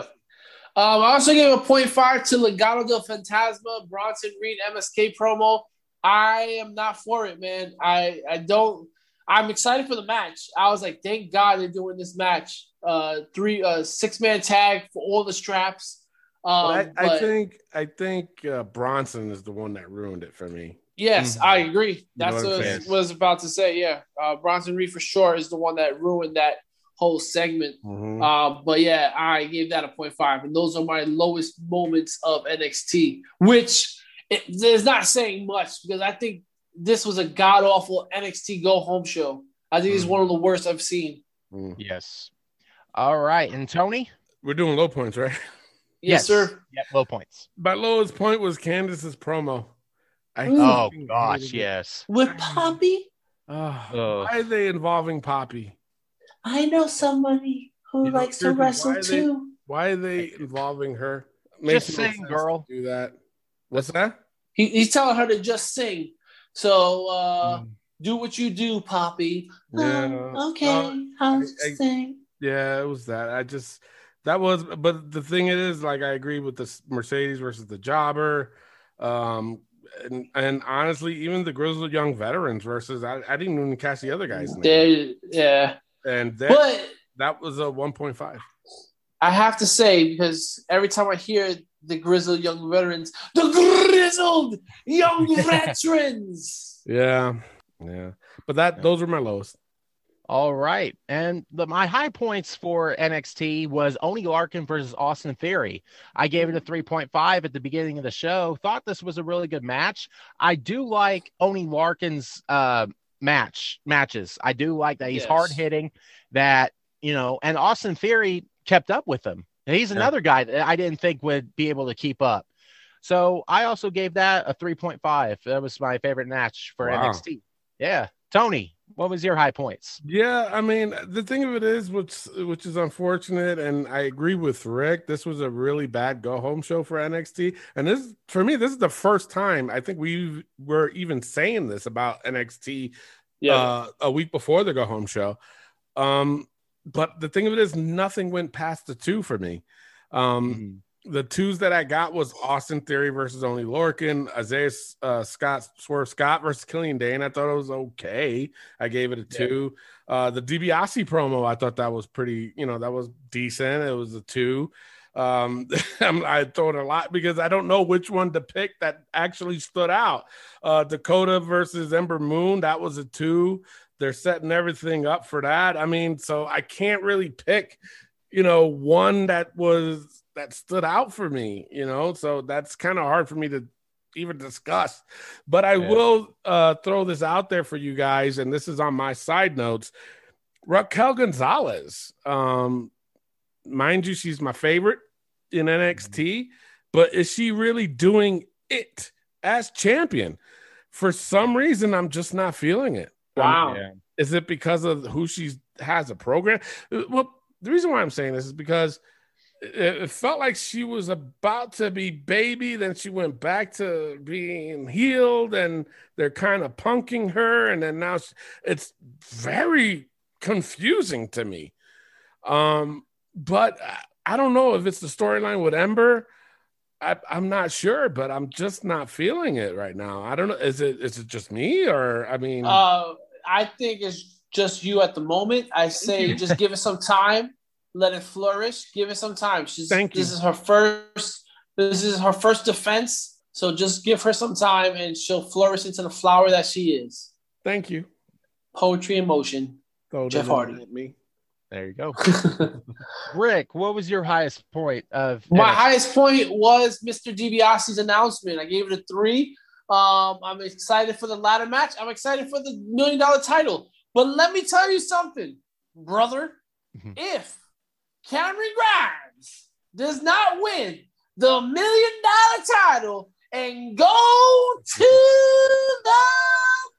Um, I also gave a point five to Legado del Fantasma, Bronson Reed, MSK promo. I am not for it, man. I I don't. I'm excited for the match. I was like, thank God they're doing this match. Uh, three, uh, six man tag for all the straps. Um, But I, I but think I think uh, Bronson is the one that ruined it for me. yes, I agree. That's what I'm what I was, was about to say. Yeah, uh, Bronson Reed for sure is the one that ruined that whole segment. Mhm. Uh, but yeah, I gave that a 0.5. And those are my lowest moments of NXT, which it, is not saying much because I think this was a god awful NXT go home show. I think it's Mhm. one of the worst I've seen. Mm. yes. All right, and Tony, We're doing low points, right? Yes, sir. Yep, low points. My lowest point was Candice's promo. I Oh gosh, it. yes. With Poppy, Ugh. why are they involving Poppy? I know somebody who You know, likes to wrestle why are they- too. Why are they involving her? Just no sing, girl. Do that. What's that? He, he's telling her to just sing. So uh, Mm. do what you do, Poppy. Yeah. Oh, okay, No, I'll I- I-. Yeah, it was that. I just that was, but the thing is, like, I agree with this Mercedes versus the Jobber, um, and, and honestly, even the grizzled young veterans versus I, I didn't even catch the other guy's They- yeah. and that But that was a one point five. I have to say because every time I hear the grizzled young veterans, the grizzled young veterans. Yeah, yeah, but that those were my lows. All right. And the, my high points for NXT was Oney Lorcan versus Austin Theory. I gave it a 3.5 at the beginning of the show. Thought this was a really good match. I do like Oney Lorcan's uh, match matches. I do like that he's Yes. hard hitting. That you know, and Austin Theory kept up with him. And He's Yeah. another guy that I didn't think would be able to keep up. So I also gave that a 3.5. That was my favorite match for Wow. NXT. Yeah. Tony, what was your high points? Yeah, I mean, the thing of it is, which which is unfortunate, and I agree with Rick. This was a really bad go home show for NXT, and this for me, this is the first time I think we were even saying this about NXT Yeah. uh, a week before the go home show. Um, but the thing of it is, nothing went past the two for me. Um, the twos that I got was Austin Theory versus Oney Lorcan, Isaiah uh, Scott, Swerve Scott versus Killian Dain. I thought it was okay. I gave it a two. Uh, the DiBiase promo, I thought that was pretty, you know, that was decent. It was a two. Um, I throw it a lot because I don't know which one to pick that actually stood out. Uh, Dakota versus Ember Moon, that was a two. They're setting everything up for that. I mean, so I can't really pick, you know, one that was that stood out for me, you know. So that's kind of hard for me to even discuss. But I Yeah. will uh throw this out there for you guys, and this is on my side notes. Raquel Gonzalez. Um, mind you, she's my favorite in NXT, but is she really doing it as champion? For some reason, I'm just not feeling it. Wow. Is it because of who she has a program? Uh, Well, the reason why I'm saying this is because it, it felt like she was about to be baby, then she went back to being healed, and they're kind of punking her, and then now she, it's very confusing to me. Um, but I- I don't know if it's the storyline with Ember. I, I'm not sure, but I'm just not feeling it right now. I don't know. Is it is it just me or I mean? Uh, I think it's just you at the moment. I say just give it some time, let it flourish. Give it some time. She's Thank you. this is her first. This is her first defense. So just give her some time, and she'll flourish into the flower that she is. Thank you. Poetry in motion. Throw Jeff Hardy. at Me. There you go. Rick, what was your highest point of My NXT? highest point was Mr. DiBiase's announcement. I gave it a three. Um, I'm excited for the ladder match. I'm excited for the million dollar title. But let me tell you something, brother. Mhm. If Cameron Grimes does not win the million dollar title and go to the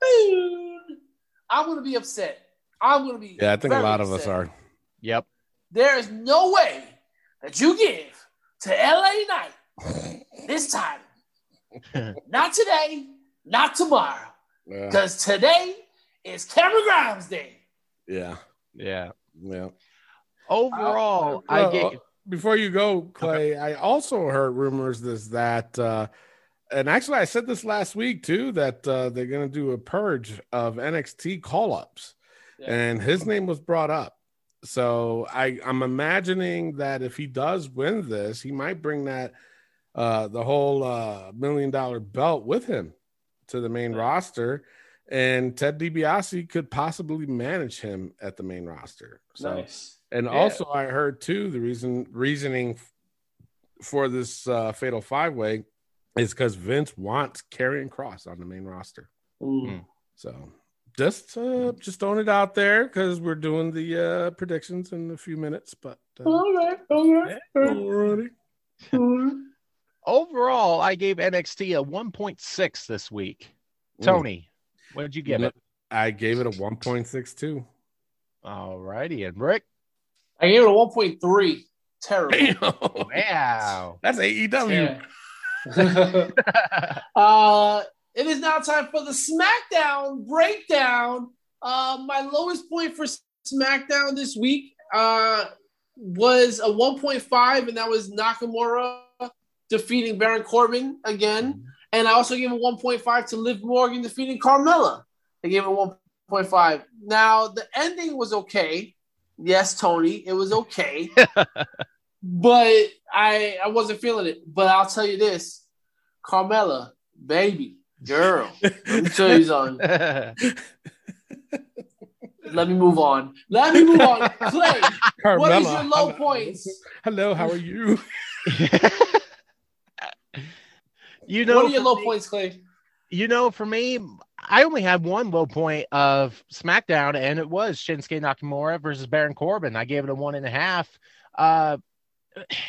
moon, I'm gonna be upset. I'm gonna be Yeah, I think a very lot of us are. Yep. There is no way that you give to LA Knight this time. not today, not tomorrow. Yeah. Because today is Cameron Grimes Day. Yeah. Yeah. Yeah. Overall, I Uh, gave before you go, Clay, I also heard rumors this that uh and actually I said this last week too that uh they're gonna do a purge of NXT call-ups. Yeah. And his name was brought up. So I, I'm imagining that if he does win this, he might bring that uh the whole uh million dollar belt with him to the main roster. And Ted DiBiase could possibly manage him at the main roster. So Nice. and Yeah. also, I heard too the reason reasoning for this uh, fatal five way is because Vince wants Karrion Cross on the main roster. Mm. So just uh, just throwing it out there because we're doing the uh, predictions in a few minutes. But uh, All right, all right. alrighty. Overall, I gave NXT a 1.6 this week. Tony, what did you give it? I gave it a one point six two. All righty, and Rick. I gave it a 1.3. Terrible. Wow. That's AEW. Yeah. uh, it is now time for the SmackDown breakdown. Uh, my lowest point for SmackDown this week uh, was a 1.5, and that was Nakamura defeating Baron Corbin again. Mm-hmm. And I also gave a 1.5 to Liv Morgan defeating Carmella. I gave it 1.5. Now, the ending was okay. Yes, Tony, it was okay. but I I wasn't feeling it. But I'll tell you this, Carmella, baby, girl, let me tell you something. Let me move on. Let me move on. Clay, what is your low hello. points? Hello, how are you? you know, what are your for low me- points, Clay? You know, for me, I only had one low point of SmackDown, and it was Shinsuke Nakamura versus Baron Corbin. I gave it a one and a half. Uh,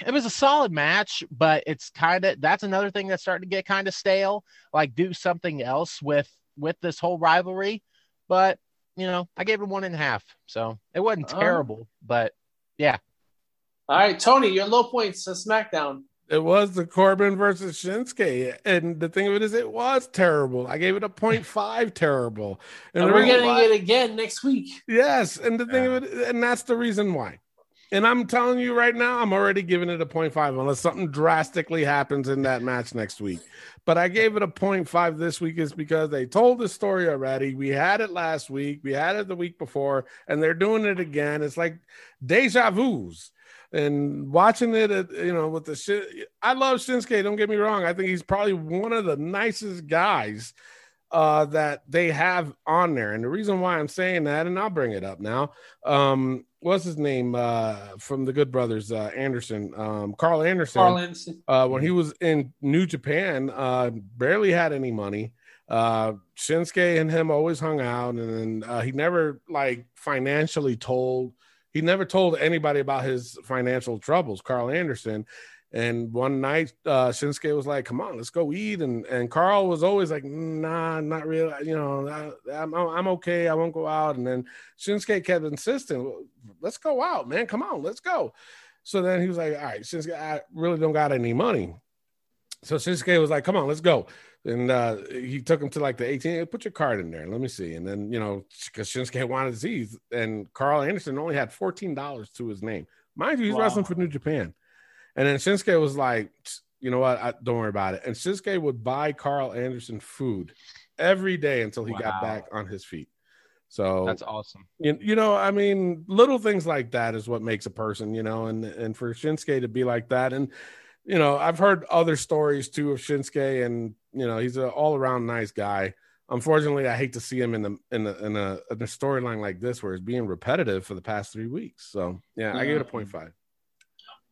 it was a solid match, but it's kind of that's another thing that's starting to get kind of stale. Like, do something else with with this whole rivalry. But you know, I gave it one and a half, so it wasn't Oh. terrible. But yeah. All right, Tony, your low points to SmackDown. It was the Corbin versus Shinsuke. And the thing of it is, it was terrible. I gave it a 0.5 terrible. And, the we're getting why- it again next week. Yes. And the thing of it, and that's the reason why. And I'm telling you right now, I'm already giving it a 0.5 unless something drastically happens in that match next week. But I gave it a 0.5 this week is because they told the story already. We had it last week, we had it the week before, and they're doing it again. It's like deja vu's. And watching it, at, you know, with the shit, I love Shinsuke. Don't get me wrong. I think he's probably one of the nicest guys uh, that they have on there. And the reason why I'm saying that, and I'll bring it up now, um, what's his name uh, from the Good Brothers, uh, Anderson, um, Karl Anderson. Karl Anderson. Uh, when he was in New Japan, uh, barely had any money. Uh, Shinsuke and him always hung out, and uh, he never like financially told. He never told anybody about his financial troubles. Karl Anderson, and one night uh, Shinsuke was like, "Come on, let's go eat," and and Karl was always like, "Nah, not really. You know, I, I'm I'm okay. I won't go out." And then Shinsuke kept insisting, "Let's go out, man. Come on, let's go." So then he was like, all right, Shinsuke, I really don't got any money. So Shinsuke was like, come on, let's go. And uh, he took him to like the 18, put your card in there. Let me see. And then, you know, because Shinsuke wanted to see, and Karl Anderson only had $14 to his name. Mind you, he's Wow. wrestling for New Japan. And then Shinsuke was like, you know what? I, don't worry about it. And Shinsuke would buy Karl Anderson food every day until he Wow. got back on his feet. So that's awesome. you, you know, I mean, little things like that is what makes a person, you know, and and for Shinsuke to be like that, and you know, I've heard other stories too of Shinsuke, and you know, he's an all around nice guy. unfortunately, I hate to see him in the in the in a, in a storyline like this where it's being repetitive for the past three weeks. So yeah, I give it a point five.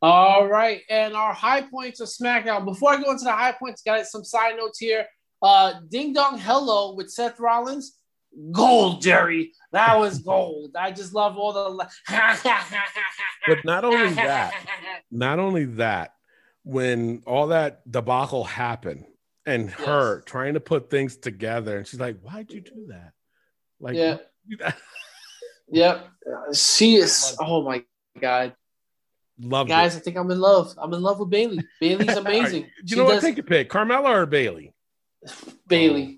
All right, and our high points of SmackDown. Before I go into the high points, got some side notes here. Uh, Ding Dong Hello with Seth Rollins, gold, Jerry. That was gold. I just love all the. But not only that, not only that, when all that debacle happened and her trying to put things together, and she's like, "Why'd you do that?" Like, Yeah. why'd you do that? Yep, she is. Oh my god, Love guys! it. I think I'm in love. I'm in love with Bayley. Bayley's amazing. You She know what? does- Take a pick, Carmella or Bayley. Bayley.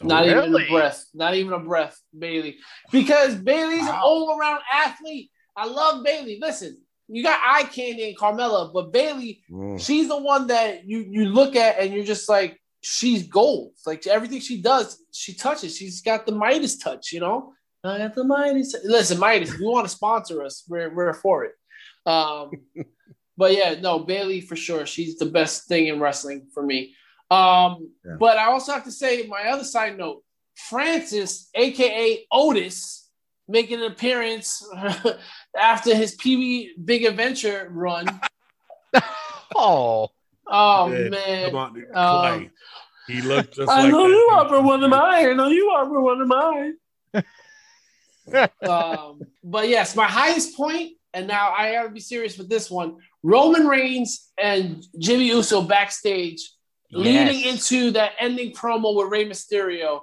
Oh, Not even a breath. Not even a breath, Bayley. Because Bayley's an all around athlete. I love Bayley. Listen, you got eye candy and Carmella, but Bayley, Mm. she's the one that you you look at and you're just like, she's gold. Like everything she does, she touches. She's got the Midas touch, you know. I got the Midas. Listen, Midas, if you want to sponsor us, we're we're for it. Um, but yeah, no, Bayley for sure. She's the best thing in wrestling for me. Um, Yeah. but I also have to say my other side note, Francis, aka Otis, making an appearance after his Pee Wee Big Adventure run. Oh, Oh Yeah, man. Come on, Um, Clay. He looked just I like know that you dude are for one of mine. I know you are for one of mine. um, but yes, my highest point, and now I gotta be serious with this one. Roman Reigns and Jimmy Uso backstage, leading into that ending promo with Rey Mysterio.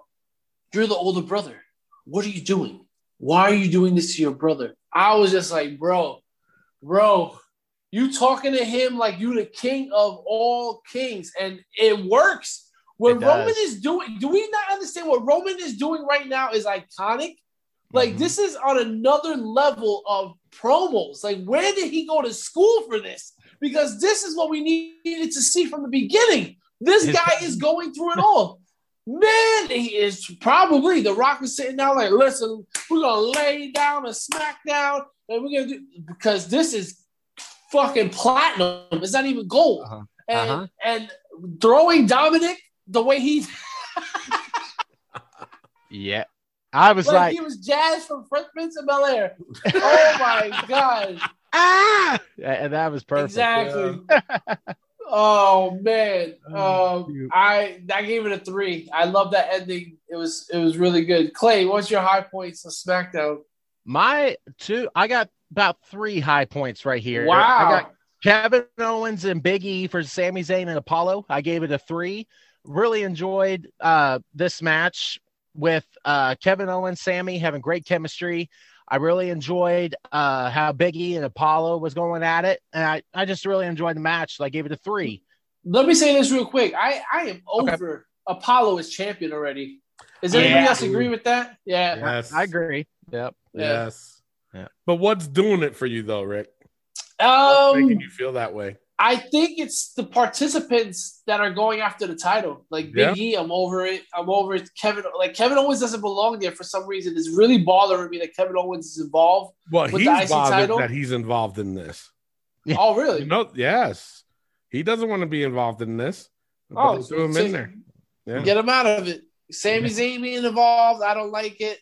You're the older brother. What are you doing? Why are you doing this to your brother? I was just like, bro, bro, you talking to him like you the king of all kings, and it works. What It Roman is doing, do we not understand what Roman is doing right now is iconic? Like Mhm. this is on another level of promos. Like where did he go to school for this? Because this is what we needed to see from the beginning. This guy is going through it all. Man, he is probably the Rock is sitting down like, listen, we're gonna lay down a smackdown, and we're gonna do because this is fucking platinum. It's not even gold. Uh-huh. And Uh-huh. and throwing Dominic the way he yeah. I was like, like, he was Jazz from Fresh Prince of Bel Air. Oh my god! ah, and that was perfect. Exactly. oh man, Oh, um. I I gave it a three. I love that ending. It was it was really good. Clay, what's your high points of SmackDown? My two, I got about three high points right here. Wow. I got Kevin Owens and Big E for Sami Zayn and Apollo. I gave it a three. Really enjoyed uh, this match with uh, Kevin Owens, Sami having great chemistry. I really enjoyed uh, how Big E and Apollo was going at it, and I, I just really enjoyed the match. So I gave it a three. Let me say this real quick. I I am Okay. over Apollo as champion already. Does anybody Yeah. else agree with that? Yeah. Yes, I agree. Yep. Yeah. Yes. Yeah. But what's doing it for you though, Rick? What's making Um, you feel that way? I think it's the participants that are going after the title. Like Big Yeah. E, I'm over it. I'm over it. Kevin, like Kevin Owens doesn't belong there for some reason. It's really bothering me that Kevin Owens is involved. Well, with the he's IC bothered title? that he's involved in this. Yeah. Oh, really? You know, yes, he doesn't want to be involved in this. oh, threw him so in there. Yeah. Get him out of it. Sami Zayn being involved. I don't like it.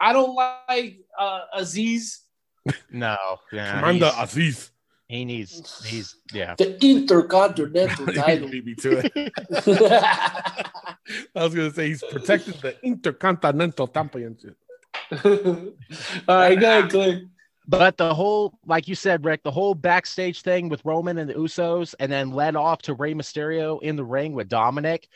I don't like uh, Azeez, No. Yeah. Commander he's- Azeez. He needs. He's yeah. the Intercontinental title. beat me to it. I was gonna say he's protected the Intercontinental Championship. All right, go ahead, Clay. But the whole, like you said, Rick, the whole backstage thing with Roman and the Usos, and then led off to Rey Mysterio in the ring with Dominic.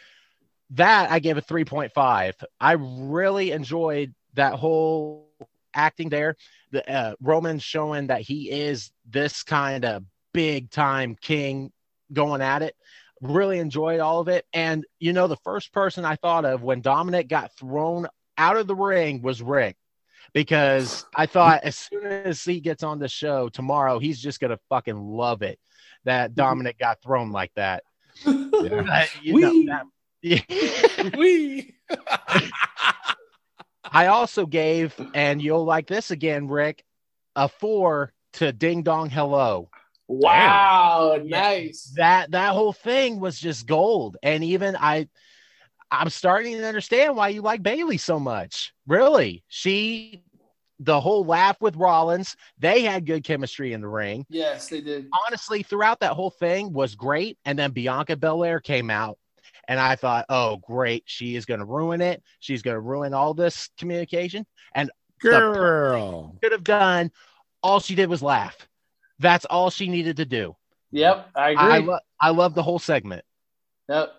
That I gave a 3.5. I really enjoyed that whole acting there. The uh, Roman showing that he is this kind of big time king going at it. Really enjoyed all of it. And, you know, the first person I thought of when Dominic got thrown out of the ring was Rick because I thought as soon as he gets on the show tomorrow, he's just gonna fucking love it that Dominic got thrown like that. Uh, you know, that- yeah. We I also gave, and you'll like this again, Rick, a four to Ding Dong Hello. Wow, nice. That that whole thing was just gold, and even I. I'm starting to understand why you like Bayley so much. Really, she, the whole laugh with Rollins, they had good chemistry in the ring. Yes, they did. Honestly, throughout that whole thing was great. And then Bianca Belair came out, and I thought, oh, great, she is going to ruin it. She's going to ruin all this communication. And Girl. could have done. All she did was laugh. That's all she needed to do. Yep, I agree. I, lo- I love the whole segment. yep.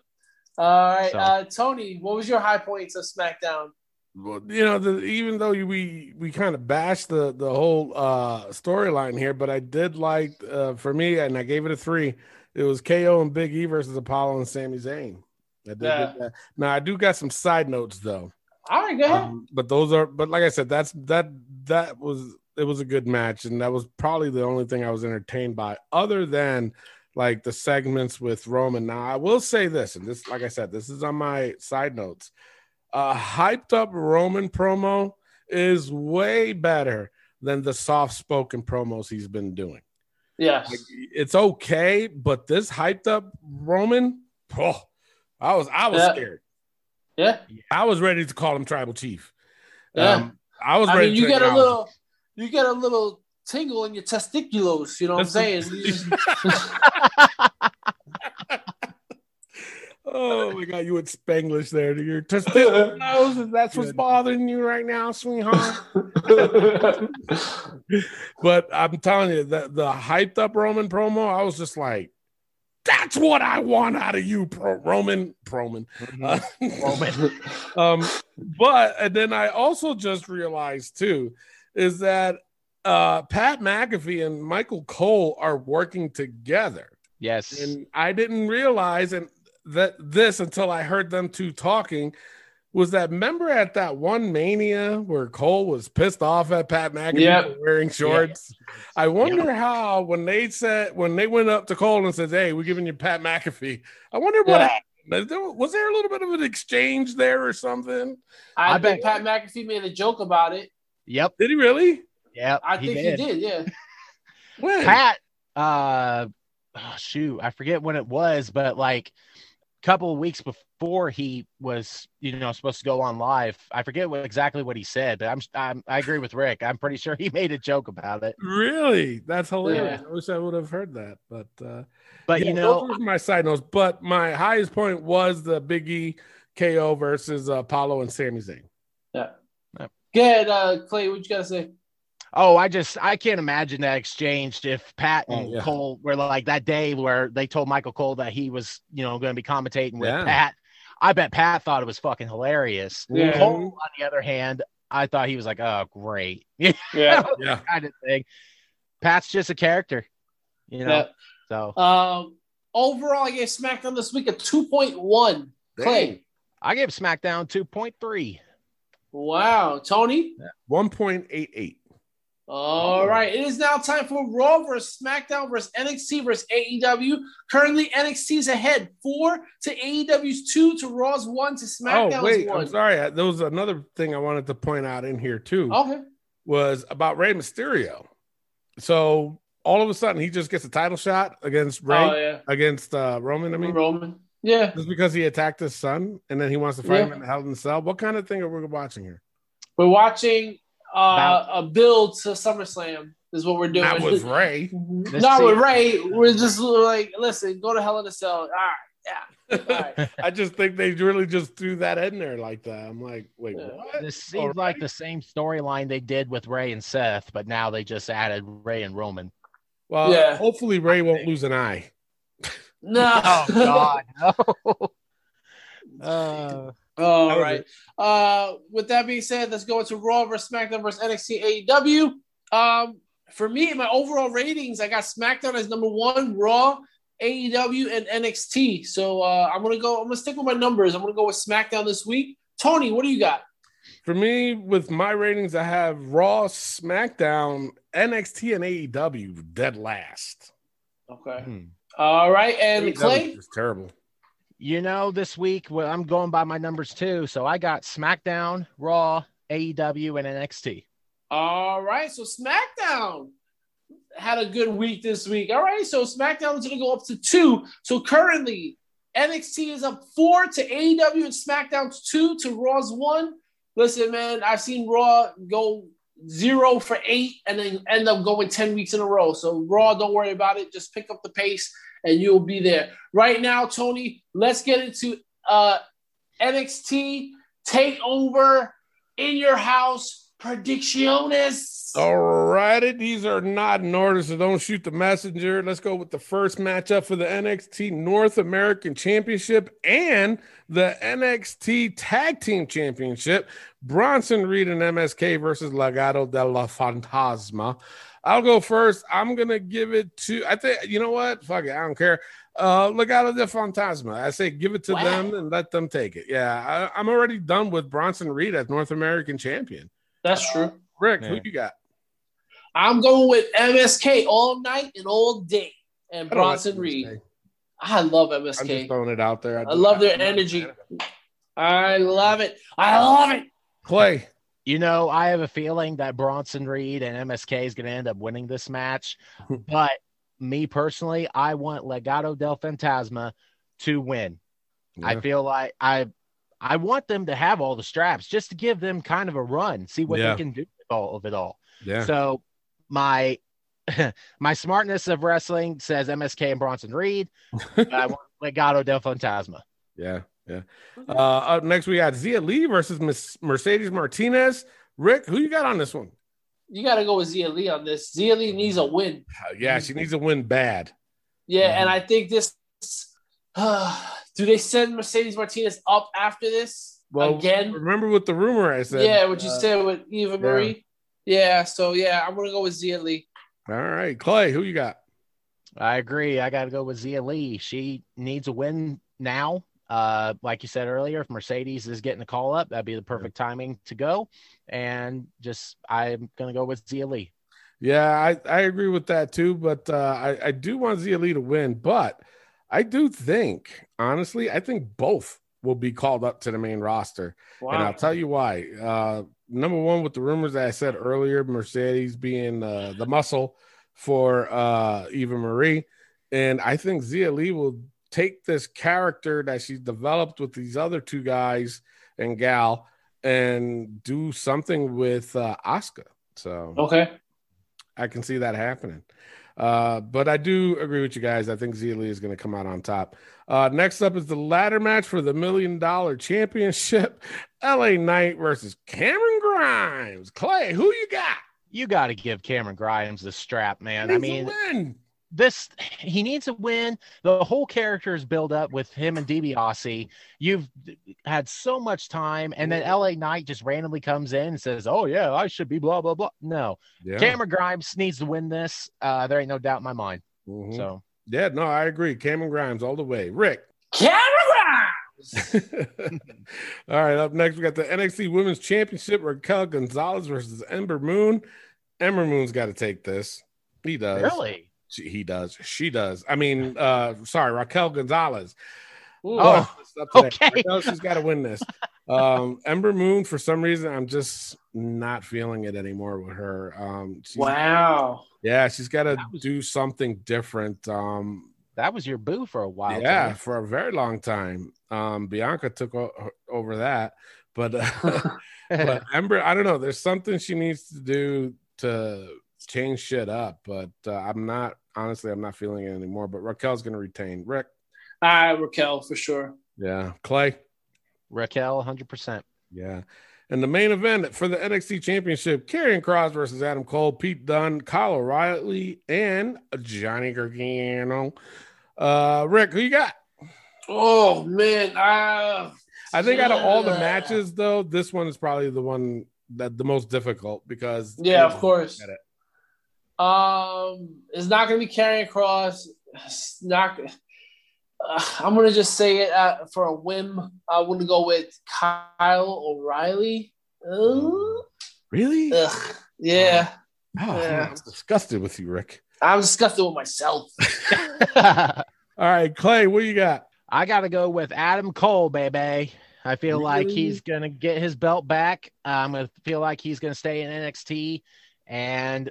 All right, So- uh, Tony, what was your high points of SmackDown? Well, you know, the, even though we we kind of bashed the the whole uh storyline here, but I did like uh for me, and I gave it a three. It was KO and Big E versus Apollo and Sami Zayn. I Yeah. Now I do got some side notes though. All right, go ahead. Um, but those are but like I said, that's that that was it was a good match, and that was probably the only thing I was entertained by, other than like the segments with Roman. Now I will say this, and this, like I said, this is on my side notes. A hyped up Roman promo is way better than the soft spoken promos he's been doing. yes. Like, it's okay, but this hyped up Roman, oh, I was I was Yeah. scared. yeah. I was ready to call him tribal chief. Yeah. Um, I was I ready mean, you to get a acknowledge little, you get a little tingle in your testiculos. You know what I'm saying? Oh my god, you went Spanglish there. Your testicles, that's what's bothering you right now, sweetheart. but I'm telling you, the, the hyped up Roman promo, I was just like, that's what I want out of you, pro- Roman. Roman. Uh, Roman. um, but and then I also just realized too is that uh, Pat McAfee and Michael Cole are working together, Yes. and I didn't realize and that this until I heard them two talking. Was that member at that one mania where Cole was pissed off at Pat McAfee Yep. wearing shorts? I wonder how when they said when they went up to Cole and said, "Hey, we're giving you Pat McAfee." I wonder what Yeah. happened. There- Was there a little bit of an exchange there or something? I, I bet- Pat McAfee made a joke about it. Yep. Did he really? Yep. I think he did. Yeah. When? Pat, uh, oh, shoot, I forget when it was, but like a couple of weeks before he was, you know, supposed to go on live. I forget what exactly what he said, but I'm, I'm I agree with Rick. I'm pretty sure he made a joke about it. Really? That's hilarious. Yeah. I wish I would have heard that. But uh But yeah, you know, those were my side notes. But my highest point was the Big E KO versus uh, Apollo and Sami Zayn. Yeah. Good, uh, Clay. What you gotta say? Oh, I just I can't imagine that exchange if Pat and Oh, yeah. Cole were like that day where they told Michael Cole that he was, you know, going to be commentating with Yeah. Pat. I bet Pat thought it was fucking hilarious. Yeah. Cole, on the other hand, I thought he was like, oh, great, yeah, Yeah. Yeah. kind of thing. Pat's just a character, you know. So Um. Overall, I gave SmackDown this week a two point one. Clay. I gave SmackDown two point three. Wow, Tony. 1.88. All right, it is now time for Raw versus SmackDown versus NXT versus AEW. Currently, NXT is ahead four to AEW's two to Raw's one to SmackDown's Oh, wait. one. I'm sorry. There was another thing I wanted to point out in here, too, Okay. was about Rey Mysterio. So all of a sudden, he just gets a title shot against Rey, Oh yeah, against uh, Roman. I mean, Roman. Yeah. just because he attacked his son and then he wants to fight him Yeah. in the Hell in the Cell. What kind of thing are we watching here? We're watching uh, a build to SummerSlam. Is what we're doing. Not with Rey. Let's Not see. with Rey. We're just like, listen, go to Hell in a Cell. All right, yeah. All right. I just think they really just threw that in there like that. I'm like, wait, Yeah. what? This seems like the same storyline they did with Rey and Seth, but now they just added Rey and Roman. Well, Yeah. hopefully Rey won't lose an eye. No. Oh God, no. Uh, All That right. Uh, with that being said, let's go into Raw versus SmackDown versus NXT AEW. Um, for me, my overall ratings, I got SmackDown as number one, Raw, AEW, and NXT. So uh, I'm gonna go. I'm gonna stick with my numbers. I'm gonna go with SmackDown this week. Tony, what do you got? For me, with my ratings, I have Raw, SmackDown, NXT, and AEW dead last. Okay. hmm. All right, and AEW Clay. is terrible. You know, this week well, I'm going by my numbers too. So I got SmackDown, Raw, AEW, and NXT. All right, so SmackDown had a good week this week. All right, so SmackDown is going to go up to two. So currently, NXT is up four to AEW and SmackDown's two to Raw's one. Listen, man, I've seen Raw go zero for eight and then end up going 10 weeks in a row. So, Raw, don't worry about it. Just pick up the pace and you'll be there. Right now, Tony, let's get into uh, NXT TakeOver in your house predicciones. All righty, these are not in order, so don't shoot the messenger. Let's go with the first matchup for the NXT North American Championship and the NXT Tag Team Championship. Bronson Reed and MSK versus Legado de la Fantasma. I'll go first. I'm gonna give it to. I think you know what? Fuck it. I don't care. Uh, Legado de Fantasma. I say give it to Wow. them and let them take it. Yeah, I, I'm already done with Bronson Reed as North American champion. That's true. Rick, Yeah. who you got? I'm going with MSK all night and all day and I don't like Bronson MSK. Reed. I love I'm just MSK. throwing it out there. I love their energy. I love it. I love it. Clay. You know, I have a feeling that Bronson Reed and MSK is going to end up winning this match. but me personally, I want Legado del Fantasma to win. I feel like I I want them to have all the straps just to give them kind of a run, see what Yeah. they can do with all of it all. Yeah. So my my smartness of wrestling says MSK and Bronson Reed. but I want Legado del Fantasma. Yeah. Yeah. Uh, up next, we got Xia Li versus Miss Mercedes Martinez. Rick, who you got on this one? You got to go with Xia Li on this. Xia Li needs a win. Uh, yeah, she needs a win bad. Yeah, Mhm. and I think this. do they send Mercedes Martinez up after this Well, again? remember what the rumor I said? yeah, what you uh, said with Eva Marie. Yeah, so yeah, I'm gonna go with Xia Li. All right, Clay, who you got? I agree. I got to go with Xia Li. She needs a win now. Uh, like you said earlier, if Mercedes is getting a call up, that'd be the perfect timing to go. And just, I'm going to go with Xia Li. Yeah, I, I agree with that too, but uh, I, I do want Xia Li to win. But I do think, honestly, I think both will be called up to the main roster. And I'll tell you why. Uh, number one, with the rumors that I said earlier, Mercedes being uh, the muscle for uh, Eva Marie. And I think Xia Li will take this character that she's developed with these other two guys and gal and do something with uh, Asuka. So Okay. I can see that happening. Uh, but I do agree with you guys. I think Xia Li is going to come out on top. Uh, next up is the ladder match for the million dollar championship LA Knight versus Cameron Grimes. Clay, who you got? You got to give Cameron Grimes the strap, man. I Needs to mean, win. This he needs to win. The whole character is built up with him and DiBiase. You've had so much time, and then LA Knight just randomly comes in and says, "Oh yeah, I should be blah blah blah." No, yeah. Cameron Grimes needs to win this. Uh, there ain't no doubt in my mind. Mhm. So yeah, no, I agree. Cameron Grimes all the way. Rick. Cameron Grimes. all right, up next, we got the NXT Women's Championship Raquel Gonzalez versus Ember Moon. Ember Moon's got to take this. He does. really, She, he does. She does. I mean, uh, sorry, Raquel Gonzalez. Ooh. Oh, okay. Raquel, she's got to win this. Um, Ember Moon, for some reason, I'm just not feeling it anymore with her. Um, wow. yeah, she's got to was- do something different. Um, that was your boo for a while. yeah, Tony. for a very long time. Um, Bianca took o- over that, but, uh, but Ember, I don't know. There's something she needs to do to change shit up, but uh, I'm not honestly. I'm not feeling it anymore. But Raquel's going to retain. Rick, All right, Raquel for sure. yeah, Clay, Raquel, hundred percent. yeah. And the main event for the NXT Championship: Karrion Cross versus Adam Cole, Pete Dunne, Kyle O'Reilly, and Johnny Gargano. Uh, Rick, who you got? Oh man, uh, I think out of all the matches, though, this one is probably the one that the most difficult because Yeah, of course. Get it. Um, it's not going to be Karrion Cross. It's not. Uh, I'm going to just say it uh, for a whim. I want to go with Kyle O'Reilly. Ugh. Really? Ugh. Yeah, Oh, Yeah. I'm disgusted with you, Rick. I'm disgusted with myself. All right, Clay, what you got? I got to go with Adam Cole, baby. I feel like he's going to get his belt back. I'm going to feel like he's going to stay in NXT and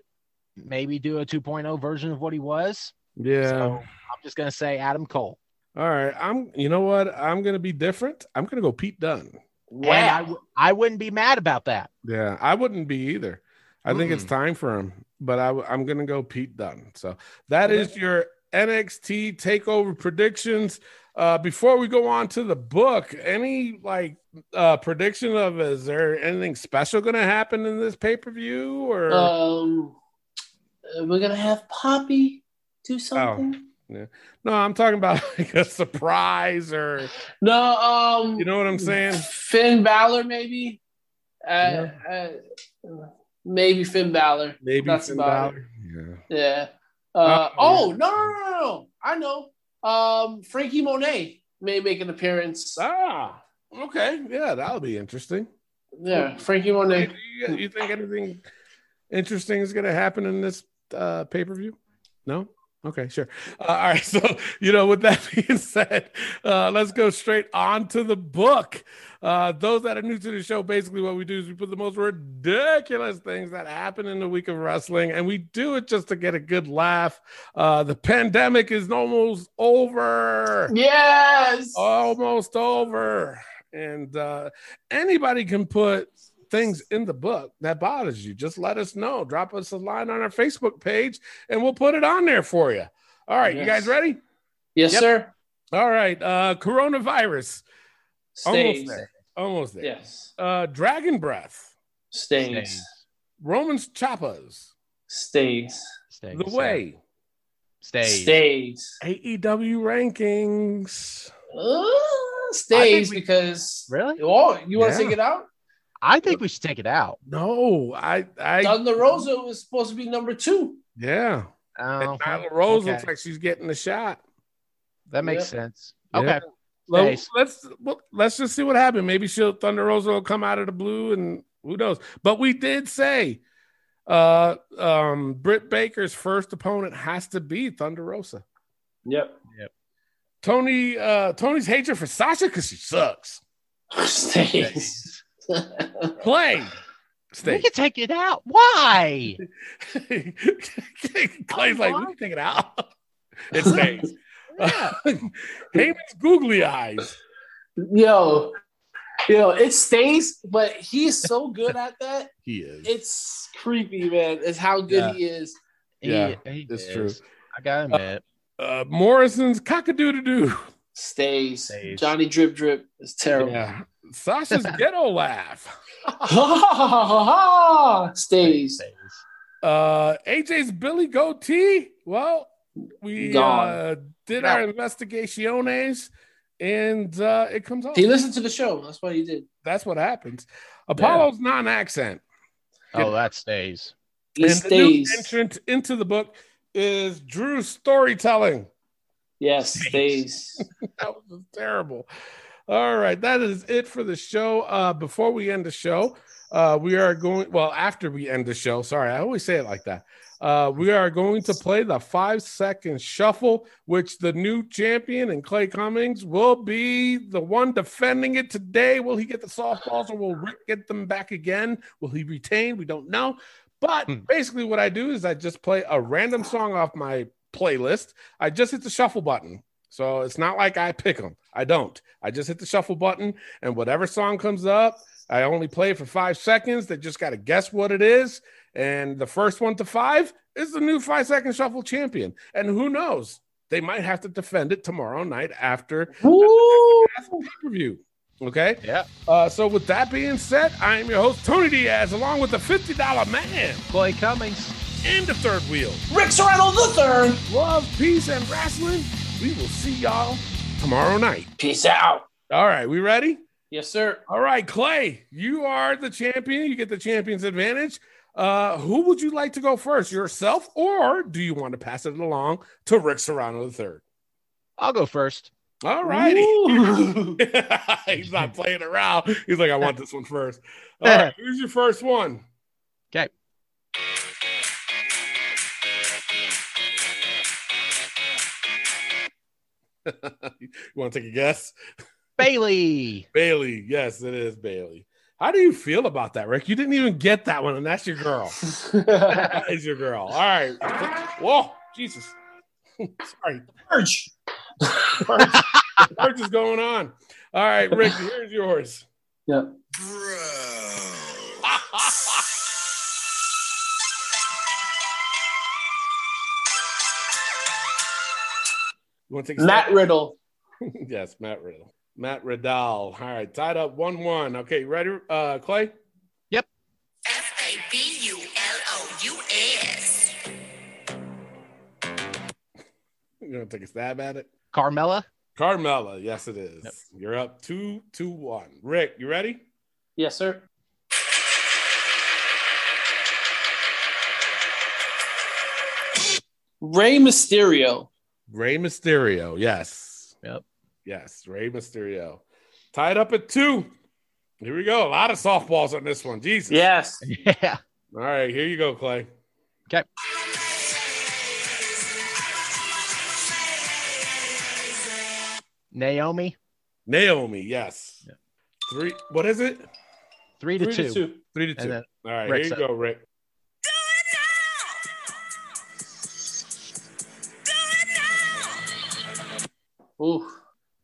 maybe do a 2.0 version of what he was. Yeah, So I'm just going to say Adam Cole. All right. I'm you know what? I'm gonna be different. I'm gonna go Pete Dunne. And I, Wow. w- I wouldn't be mad about that. Yeah, I wouldn't be either. I think it's time for him, but I, am going to go Pete Dunne. So that is your NXT takeover predictions. Uh, before we go on to the book, any like uh, prediction of is there anything special going to happen in this pay per view or Um, we're gonna have Poppy do something. no? I'm talking about like a surprise or No, um, you know what I'm saying? Finn Balor, maybe. Uh, uh, maybe Finn Balor. Maybe That's Finn about Balor. Yeah. Yeah. Uh, Uh, oh no, no, no, no! I know. Um, Frankie Monet may make an appearance. Ah, okay, yeah, that'll be interesting. Yeah, Frankie Monet. do you, you think anything interesting is going to happen in this uh, pay per view? No. Okay, sure. Uh, all right. So, you know, with that being said, uh, let's go straight on to the book. Uh, those that are new to the show, basically what we do is we put the most ridiculous things that happen in the week of wrestling, and we do it just to get a good laugh. Uh, the pandemic is almost over Yes. almost over and uh anybody can put things in the book that bothers you just let us know drop us a line on our facebook page and we'll put it on there for you all right you guys ready yes, Yep. sir. all right uh coronavirus almost Stays. there almost there Yes. uh dragon breath Stays. romans chappas Stays. the way Stays. Stays. aew rankings Uh, stays we- because. Really? Oh, you want to Yeah. take it out? I think we should take it out. no i i Thunder Rosa was supposed to be number two. yeah Oh, and Nyla Rose okay. looks like she's getting the shot that makes Yep. sense. Yeah. Okay. Well, Stays. let's well, let's just see what happens. Maybe she'll Thunder Rosa will come out of the blue, and who knows? But we did say, uh, um, Britt Baker's first opponent has to be Thunder Rosa. Yep. Yep. Tony, uh, Tony's hatred for Sasha because she sucks. Stays. Play, We can take it out. Why? Clay's like, we can take it out. It stays. Yeah. Heyman's googly eyes. Yo, yo, it stays, but he's so good at that. He is. It's creepy, man. It's how good Yeah. he is. Yeah, He- he it's is. true. I gotta admit. Uh, Morrison's cockadoo-doo. Stays. Stays. Johnny Drip Drip is terrible. Yeah. Sasha's ghetto laugh. Ha ha ha ha ha. Stays. Stays. Uh, AJ's Billy Goatee. Well, we uh, did Yeah. our investigaciones, and uh, it comes out. He listened to the show. That's what he did. That's what happens. Apollo's non-accent. Oh, that stays. He and the new stays. entrant into the book is Drew's storytelling. Yes, stays. That was terrible. All right, that is it for the show. Uh, before we end the show, uh, we are going. Well, after we end the show, sorry, I always say it like that. Uh, we are going to play the five second shuffle, which the new champion and Clay Cummings will be the one defending it today. Will he get the softballs or will Rick get them back again? Will he retain? We don't know. But Hmm. basically, what I do is I just play a random song off my playlist. I just hit the shuffle button. So it's not like I pick them. I don't. I just hit the shuffle button, and whatever song comes up, I only play for five seconds. They just got to guess what it is. And the first one to five is the new five second shuffle champion. And who knows? They might have to defend it tomorrow night after Woo! pay per view. Okay. Yeah. Uh, so with that being said, I am your host Tony Diaz, along with the fifty dollar man Clay Cummings. and the third wheel. Rick Serrano the third. Love, peace, and wrestling. We will see y'all tomorrow night. Peace out. All right, we ready? Yes, sir. All right, Clay, you are the champion. You get the champion's advantage. Uh, who would you like to go first, yourself, or do you want to pass it along to Rick Serrano III? I'll go first. All righty. He's not playing around. He's like, I want this one first. All right, who's your first one? Okay. you want to take a guess? Bayley. Bayley. Yes, it is Bayley. How do you feel about that, Rick? You didn't even get that one, and that's your girl. That is your girl. All right. Whoa, Jesus. Sorry. Urge. the purge is going on. All right, Rick, here's yours. Yeah. You want to take a Matt stab? Riddle. yes, Matt Riddle. Matt Riddle. All right, tied up 1 1. Okay, ready, uh, Clay? Yep. F A B U L O U S. You want to take a stab at it? Carmella. Carmella. Yes, it is. Yep. You're up 2 2 1. Rick, you ready? Yes, sir. Rey Mysterio. Rey Mysterio. Yes. Yep. Yes, Rey Mysterio. Tied up at two. Here we go. A lot of softballs on this one. Jesus. Yes. Yeah. All right, here you go, Clay. Okay. Naomi. Naomi. Yes. Yep. Three. What is it? Three to Three two. to two. Three to two. Then All right, Rick's here you up. go, Rick. Ooh.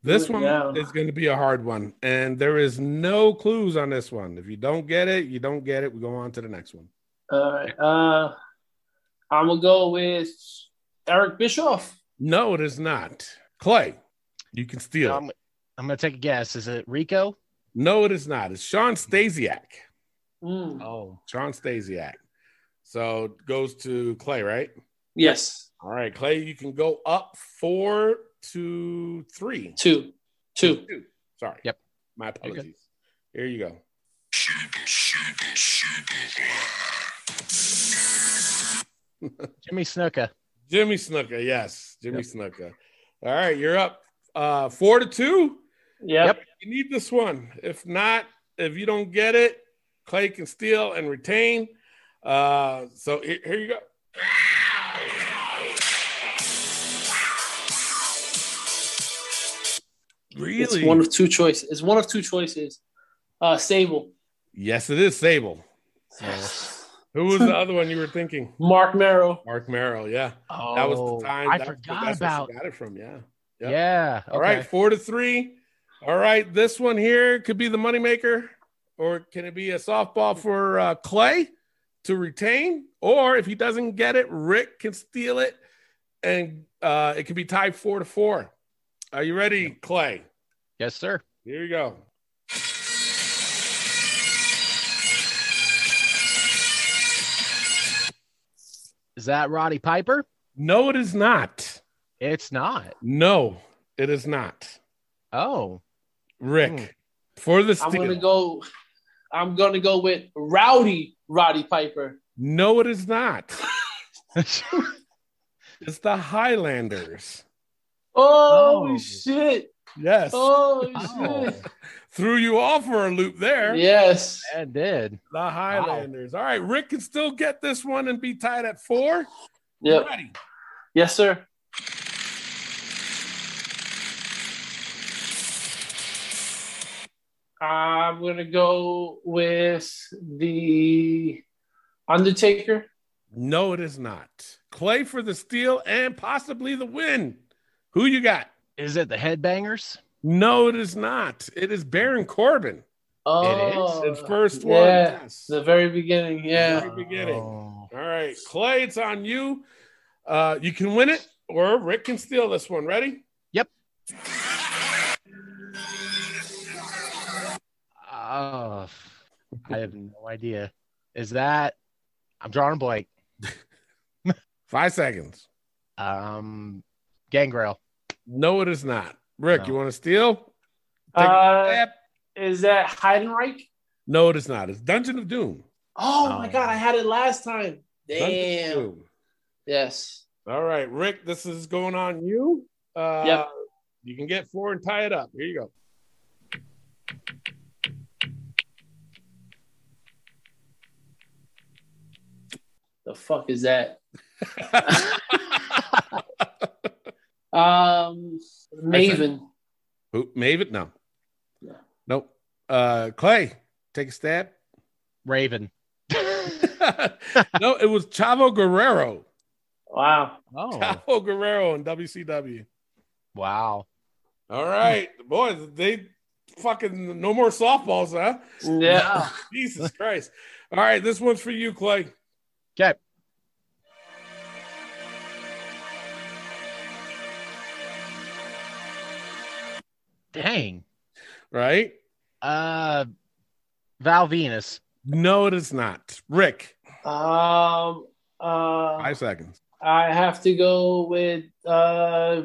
This Good one down. is going to be a hard one, and there is no clues on this one. If you don't get it, you don't get it. We go on to the next one. All right. Uh, I'm gonna go with Eric Bischoff. No, it is not. Clay, you can steal. it. I'm, I'm going to take a guess. Is it Rico? No, it is not. It's Shawn Stasiak. Mm. Oh. Shawn Stasiak. So it goes to Clay, right? Yes. All right, Clay, you can go up four to three. Two. Two. Two. Sorry. Yep. My You're apologies. Here you go. Jimmy Snuka. Jimmy Snuka. Yes. Jimmy Snuka. All right, you're up uh four to two. Yep. You need this one. If not, if you don't get it, Clay can steal and retain. Uh so here, here you go. Really? It's one of two choices. It's one of two choices. Uh, Sable. yes, it is Sable. Who was the other one you were thinking? Marc Mero. Marc Mero, yeah. Oh, That was the time. I that- forgot that's where she about. got it from, yeah. Yep. Yeah. All right, four to three. All right, this one here could be the moneymaker, or can it be a softball for uh, Clay to retain? Or if he doesn't get it, Rick can steal it, and uh, it could be tied four to four. Are you ready, Clay? Yes, sir. Here you go. Is that Roddy Piper? No, it is not. It's not. No, it is not. Oh. Rick, Hmm. for the I'm gonna go. I'm gonna go with Rowdy Roddy Piper. No, it is not. it's the Highlanders. Oh, Oh. shit! Yes. Oh shit! Threw you off for a loop there. Yes. That did. The Highlanders. All right, Rick can still get this one and be tied at four. Yep. Ready. Yes, sir. I'm gonna go with the Undertaker. No, it is not. Clay for the steal and possibly the win. Who you got? Is it the Headbangers? No, it is not. It is Baron Corbin. Oh, His first one. Yes. the very beginning. Yeah. Very beginning. Oh. All right, Clay, it's on you. Uh, you can win it, or Rick can steal this one. Ready? Yep. Oh, I have no idea. Is that? I'm drawing a blank. Five seconds. Um, Gangrel. No, it is not. Rick, No. you want to steal? Take a Uh, stab. is that Heidenreich? No, it is not. It's Dungeon of Doom. Oh, my Oh. god, I had it last time. Dungeon of Damn. Doom. Yes. All right, Rick, this is going on you. Uh, Yep. You can get four and tie it up. Here you go. The fuck is that? Um, Maven. Who, Maven? No. No. Nope. Uh, Clay, take a stab. Raven. no, it was Chavo Guerrero. Wow. Oh, Chavo Guerrero in WCW. Wow. All right, boys, they fucking no more softballs, huh? Yeah. Jesus Christ. All right, this one's for you, Clay. Okay. Dang. Right? Uh, Val Venis. No, it is not. Rick, Um. Uh. five seconds. I have to go with uh,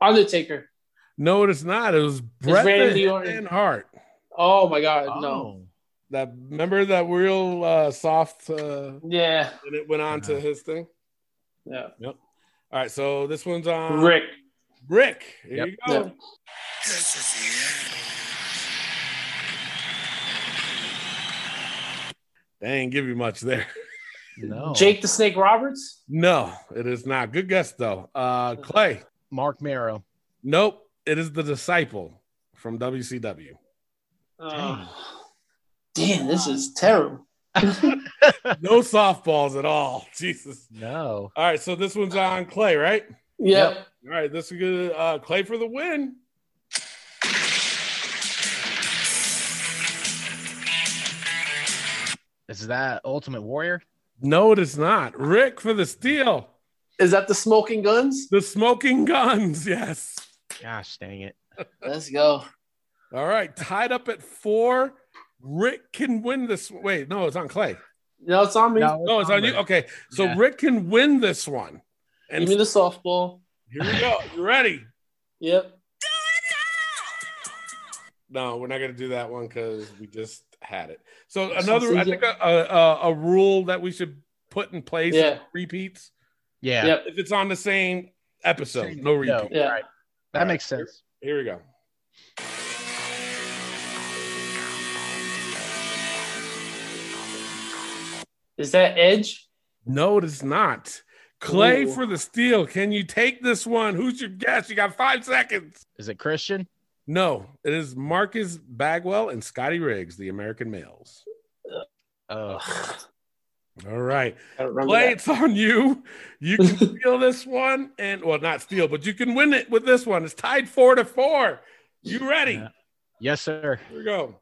Undertaker. No, it is not. It was Bret Randy the Orton. Hitman Hart. Oh my God, Oh. no. That remember that real uh, soft, uh, Yeah. and it went on Uh-huh. to his thing. Yeah. Yep. All right, so this one's on Rick. Rick. Here Yep. you go. Yeah. They ain't give you much there. No. Jake the Snake Roberts. No, it is not. Good guess though. Uh, Clay. Marc Mero. Nope. It is the disciple from WCW. Oh. Damn, this is terrible. No softballs at all. Jesus. No. All right, so this one's on Clay, right? Yeah. Yep. All right, this is good. Uh, Clay for the win. Is that Ultimate Warrior? No, it is not. Rick for the steal. Is that the Smoking Gunns? The Smoking Gunns. Yes. Gosh dang it. Let's go. All right, tied up at four. Rick can win this. Wait, no, it's on Clay. No, it's on me. No, it's on you. Okay, so Yeah. Rick can win this one. And Give me the softball. here we go. You ready? Yep. No, we're not going to do that one because we just had it. So another, I think a, a, a rule that we should put in place Yeah. repeats. Yeah. Yep. If it's on the same episode, no repeat. No. Yeah. Right. That All right. makes sense. Here we go. Is that Edge? No, it is not. Clay Ooh. for the steal. Can you take this one? Who's your guess? You got five seconds. Is it Christian? No, it is Marcus Bagwell and Scotty Riggs, the American males. Oh. All right. I don't remember Clay, that. it's on you. You can steal this one, and well, not steal, but you can win it with this one. It's tied four to four. You ready? Yeah. Yes, sir. Here we go.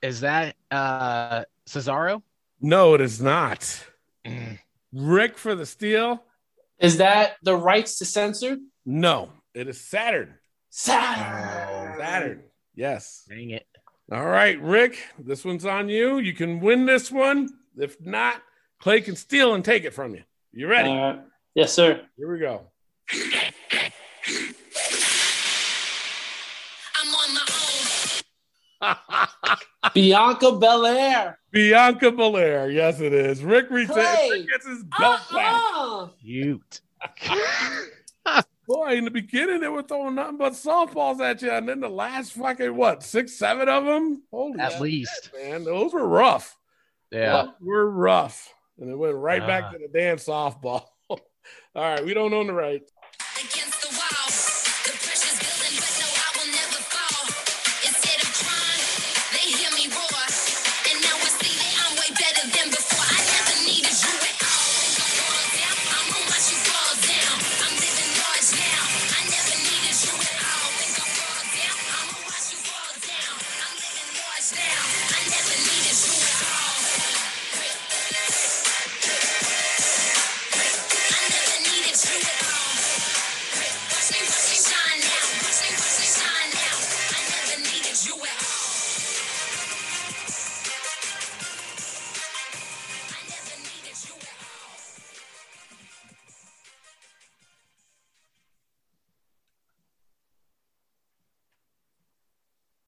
Is that uh Cesaro? No, it is not. Rick for the steal. Is that the rights to censor? No, it is Saturn. Saturn. Saturn. Yes. Dang it. All right, Rick, this one's on you. You can win this one. If not, Clay can steal and take it from you. You ready? All right. Yes, sir. Here we go. Bianca Belair. Bianca Belair. Yes, it is. Rick, retains, Clay. Rick gets his belt back. Uh-uh. Cute. Boy, in the beginning, they were throwing nothing but softballs at you. And then the last fucking, what, six, seven of them? Holy At shit, least. man. Those were rough. Yeah. Those were rough. And it went right Ah. back to the damn softball. All right, we don't own the rights.